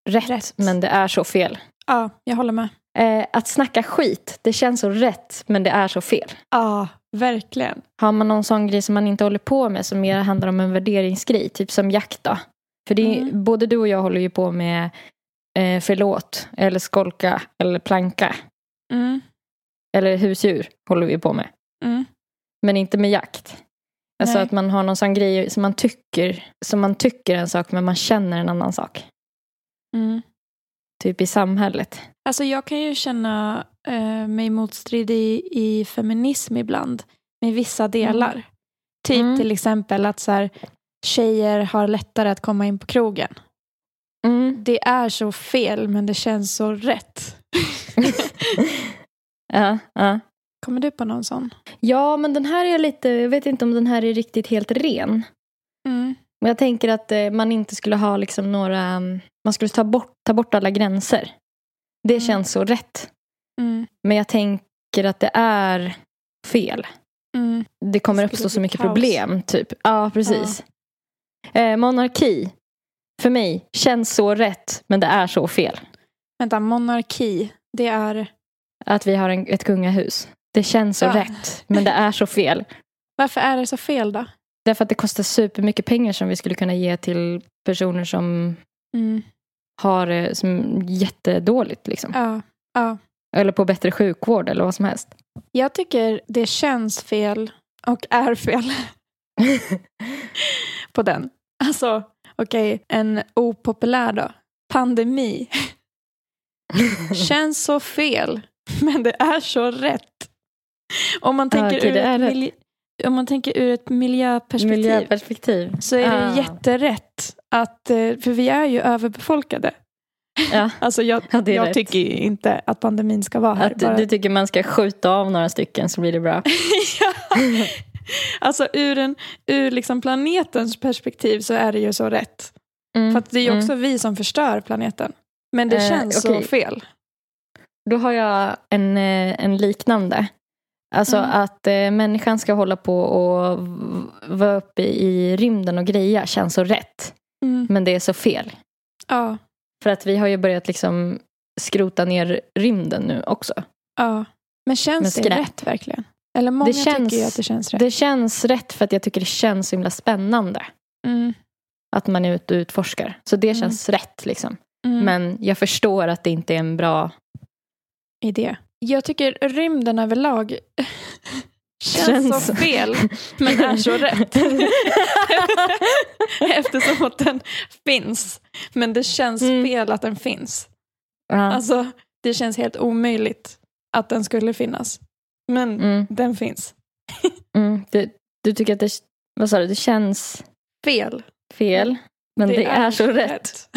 rätt, Rätt. men det är så fel. ja, jag håller med. Eh, att snacka skit, det känns så rätt, men det är så fel. Ja, verkligen. Har man någon sån grej som man inte håller på med som mer handlar om en värderingsgrej, typ som jakt då? För det är, Mm. både du och jag håller ju på med eh, förlåt, eller skolka, eller planka, Mm, eller husdjur håller vi på med. mm, Men inte med jakt. Alltså Nej. att man har någon sån grej som man tycker, som man tycker en sak men man känner en annan sak. mm. Typ i samhället. Alltså jag kan ju känna eh, mig motstridig i feminism ibland. Med vissa delar. Typ Mm. till exempel att så här, tjejer har lättare att komma in på krogen. Mm. Det är så fel men det känns så rätt. ja, ja. Kommer du på någon sån? ja, men den här är lite, jag vet inte om den här är riktigt helt ren. Mm. Men jag tänker att eh, man inte skulle ha liksom några, mm, man skulle ta bort, ta bort alla gränser. Det Mm. känns så rätt. Mm. Men jag tänker att det är fel. Mm. Det kommer Det uppstå så mycket kaos. problem. Typ. Ja, precis. Eh, monarki, för mig, känns så rätt, men det är så fel. Vänta, monarki. Det är... Att vi har en, ett kungahus. Det känns så Ja. rätt, men det är så fel. Varför är det så fel då? Därför att det kostar supermycket pengar som vi skulle kunna ge till personer som Mm. har det som jättedåligt. Liksom. Ja. ja. Eller på bättre sjukvård eller vad som helst. Jag tycker det känns fel och är fel på den. Alltså, okej, en opopulär då. Pandemi. Känns så fel, men det är så rätt. Om man tänker, okej, ur, det ett rätt. milj- om man tänker ur ett miljöperspektiv Miljöperspektiv. så är det Ah. jätterätt. Att, eh, för vi är ju överbefolkade. Ja, Alltså jag, Ja, det jag tycker inte att pandemin ska vara här. du, du tycker man ska skjuta av några stycken så blir det bra. ja. Alltså ur, en, ur liksom planetens perspektiv så är det ju så rätt. Mm, För att det är ju mm. också vi som förstör planeten. Men det Eh, känns okej. så fel. Då har jag en, eh, en liknande. Alltså Mm. att eh, människan ska hålla på och vara uppe i rymden och greja känns så rätt. Mm. Men det är så fel. Ja, För att vi har ju börjat liksom skrota ner rymden nu också. ja. Men känns det rätt verkligen? Eller många känns- tycker ju att det känns rätt. Det känns rätt för att jag tycker det känns så himla spännande. Mm. Att man är ute och utforskar. Så det Mm. känns rätt liksom. Mm. Men jag förstår att det inte är en bra... Idé. Jag tycker rymden överlag känns, Känns- så fel, men är så rätt. Eftersom att den finns. Men det känns Mm. fel att den finns. Ja. Alltså, det känns helt omöjligt att den skulle finnas. Men Mm, den finns. mm. Du, du tycker att det, vad sa du, det känns Fel. fel. Men det, är, så rätt. rätt.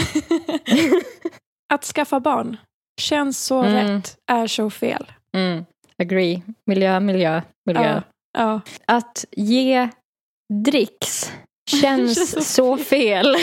att skaffa barn känns så Mm. rätt, är så fel. Mm. Agree. Miljö, miljö, miljö. Ja. Ja. Att ge dricks känns så så fel.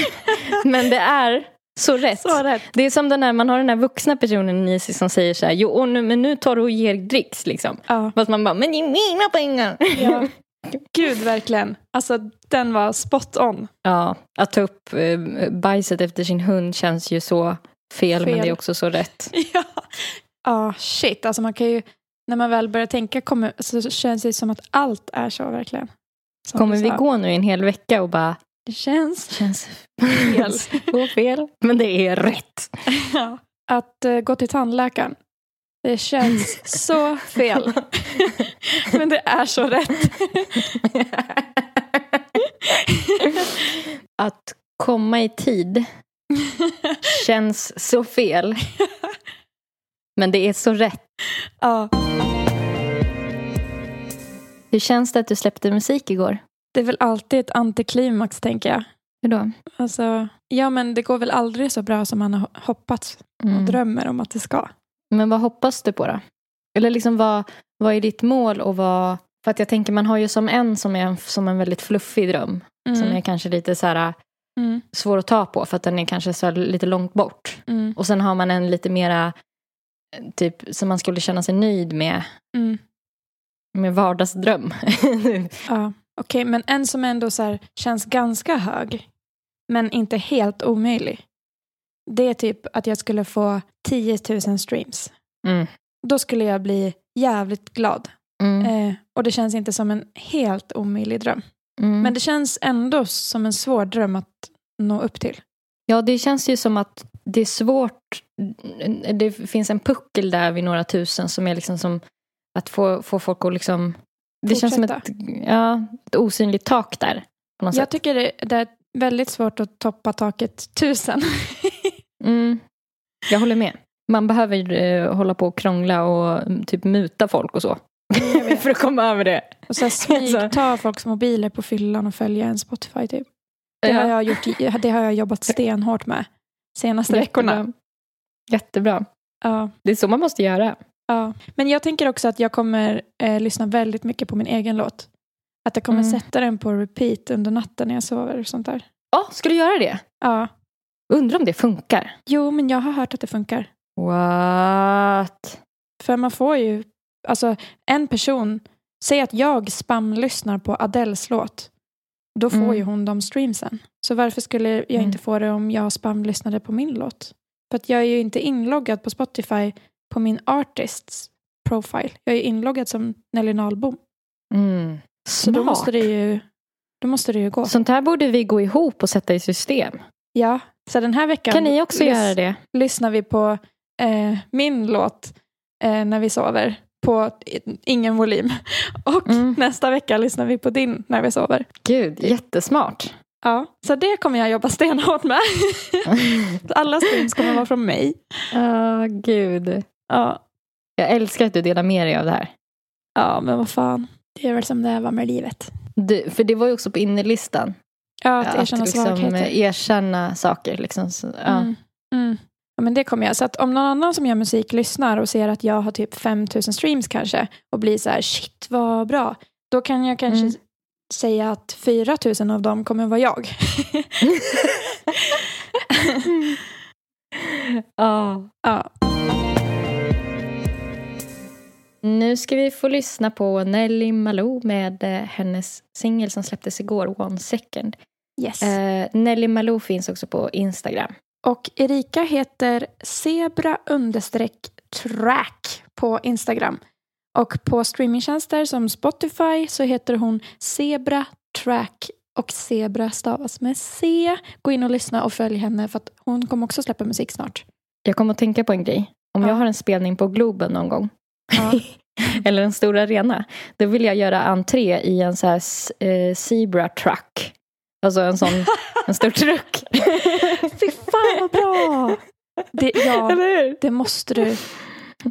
Men det är så rätt. Så rätt. Det är som den här, man har den här vuxna personen i sig som säger så här, jo nu, men nu tar du och ger dricks liksom. Ja. Fast man bara, men det är mina pengar. Ja. Gud, verkligen. Alltså, den var spot on. Ja, att ta upp eh, bajset efter sin hund känns ju så fel, men Fel. det är också så rätt. Ja, ah, shit. Alltså man kan ju, när man väl börjar tänka kommer, så känns det som att allt är så verkligen. Som Kommer vi gå nu en hel vecka och bara, Det känns känns fel. så fel, men det är rätt. ja. Att eh, gå till tandläkaren. Det känns så fel. Men det är så rätt. Att komma i tid känns så fel, men det är så rätt. ja, Hur känns det att du släppte musik igår? det är väl alltid ett antiklimax tänker jag. Hur då? Alltså, ja men det går väl aldrig så bra som man har hoppats och Mm. drömmer om att det ska. Men vad hoppas du på då? Eller liksom vad, vad är ditt mål och vad... För att jag tänker man har ju som en som är en, som en väldigt fluffig dröm. Som är kanske lite så här Mm. svår att ta på för att den är kanske så lite långt bort. Mm. Och sen har man en lite mera typ som man skulle känna sig nöjd med. Mm. Med vardagsdröm. Ja, okej, men en som ändå så här, känns ganska hög. men inte helt omöjlig. Det är typ att jag skulle få 10 000 streams. Mm. Då skulle jag bli jävligt glad. Mm. Eh, och det känns inte som en helt omöjlig dröm. Mm. Men det känns ändå som en svår dröm att nå upp till. Ja, det känns ju som att det är svårt. Det finns en puckel där vid några tusen som är liksom som att få, få folk att liksom... Det känns som ett, Fortsätta. ja, ett osynligt tak där. Jag sätt. tycker det, det är väldigt svårt att toppa taket tusen. Mm. Jag håller med. Man behöver eh, hålla på och krångla och mm, typ muta folk och så. Vet. För att komma över det. Och så smygta folks mobiler på fyllan och följa en Spotify typ. Det, har jag gjort, det har jag jobbat stenhårt med senaste veckorna. Jättebra. Jättebra. Ja, Det är så man måste göra. ja. Men jag tänker också att jag kommer eh, lyssna väldigt mycket på min egen låt. Att jag kommer Mm. sätta den på repeat under natten när jag sover och sånt där. Ja, ska du göra det? Ja. Undrar om det funkar. Jo, men jag har hört att det funkar. What? För man får ju, alltså en person, säg att jag spamlyssnar på Adeles låt. Då får Mm. ju hon de streamsen. Så varför skulle jag Mm. inte få det om jag spamlyssnade på min låt? För att jag är ju inte inloggad på Spotify på min artists profile. Jag är inloggad som Nelly Nahlbom. Mm. Så då måste, det ju, då måste det ju gå. Sånt här borde vi gå ihop och sätta i system. Ja, så den här veckan Kan ni också göra det? lyssnar vi på eh, min låt eh, när vi sover på ingen volym. Och Mm. nästa vecka lyssnar vi på din när vi sover. Gud, jättesmart. Ja, så det kommer jag jobba stenhårt med. Alla streams kommer vara från mig. Ja, gud. Ja, Jag älskar att du delar med dig av det här. ja men vad fan. Det är väl som det är va, med livet. Du, för det var ju också på innerlistan. Ja, att erkänna liksom, svagheter. erkänna saker. Liksom. Ja. Mm. Mm. Ja, men det kommer jag. Så att om någon annan som gör musik lyssnar och ser att jag har typ 5000 streams kanske och blir så här shit vad bra. Då kan jag kanske Mm. säga att 4000 av dem kommer vara jag. Ja. ja. Nu ska vi få lyssna på Nelly Malou med eh, hennes singel som släpptes igår, One Second. Yes. Eh, Nelly Malou finns också på Instagram. Och Erika heter zebra understreck track på Instagram. Och på streamingtjänster som Spotify så heter hon zebra track och zebra stavas med C. Gå in och lyssna och följ henne för att hon kommer också släppa musik snart. Jag kommer att tänka på en grej. Om Ja. jag har en spelning på Globen någon gång, Ja. eller en stor arena, då vill jag göra entré i en så här eh, zebra truck. Alltså en sån, en stor truck. Fy fan vad bra! Det, ja, det måste du.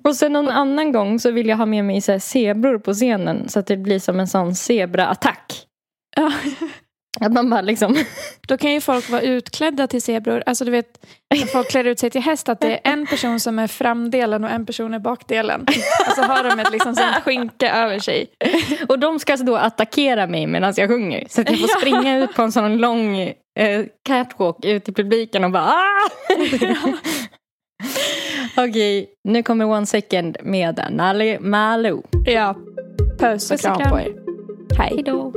Och sen någon annan gång så vill jag ha med mig så här zebror på scenen så att det blir som en sån zebra-attack. Ja. Att man bara liksom... Då kan ju folk vara utklädda till zebror. Alltså du vet, när folk klär ut sig till häst, att det är en person som är framdelen och en person är bakdelen. Alltså har de ett liksom sånt skynke över sig. Och de ska alltså då attackera mig medan jag sjunger. Så att jag får springa ut på en sån lång eh, catwalk ut i publiken och bara ah! Okej, nu kommer One Second med Nally Malou. Ja, puss och och kram kram. på er. Hej. Hejdå.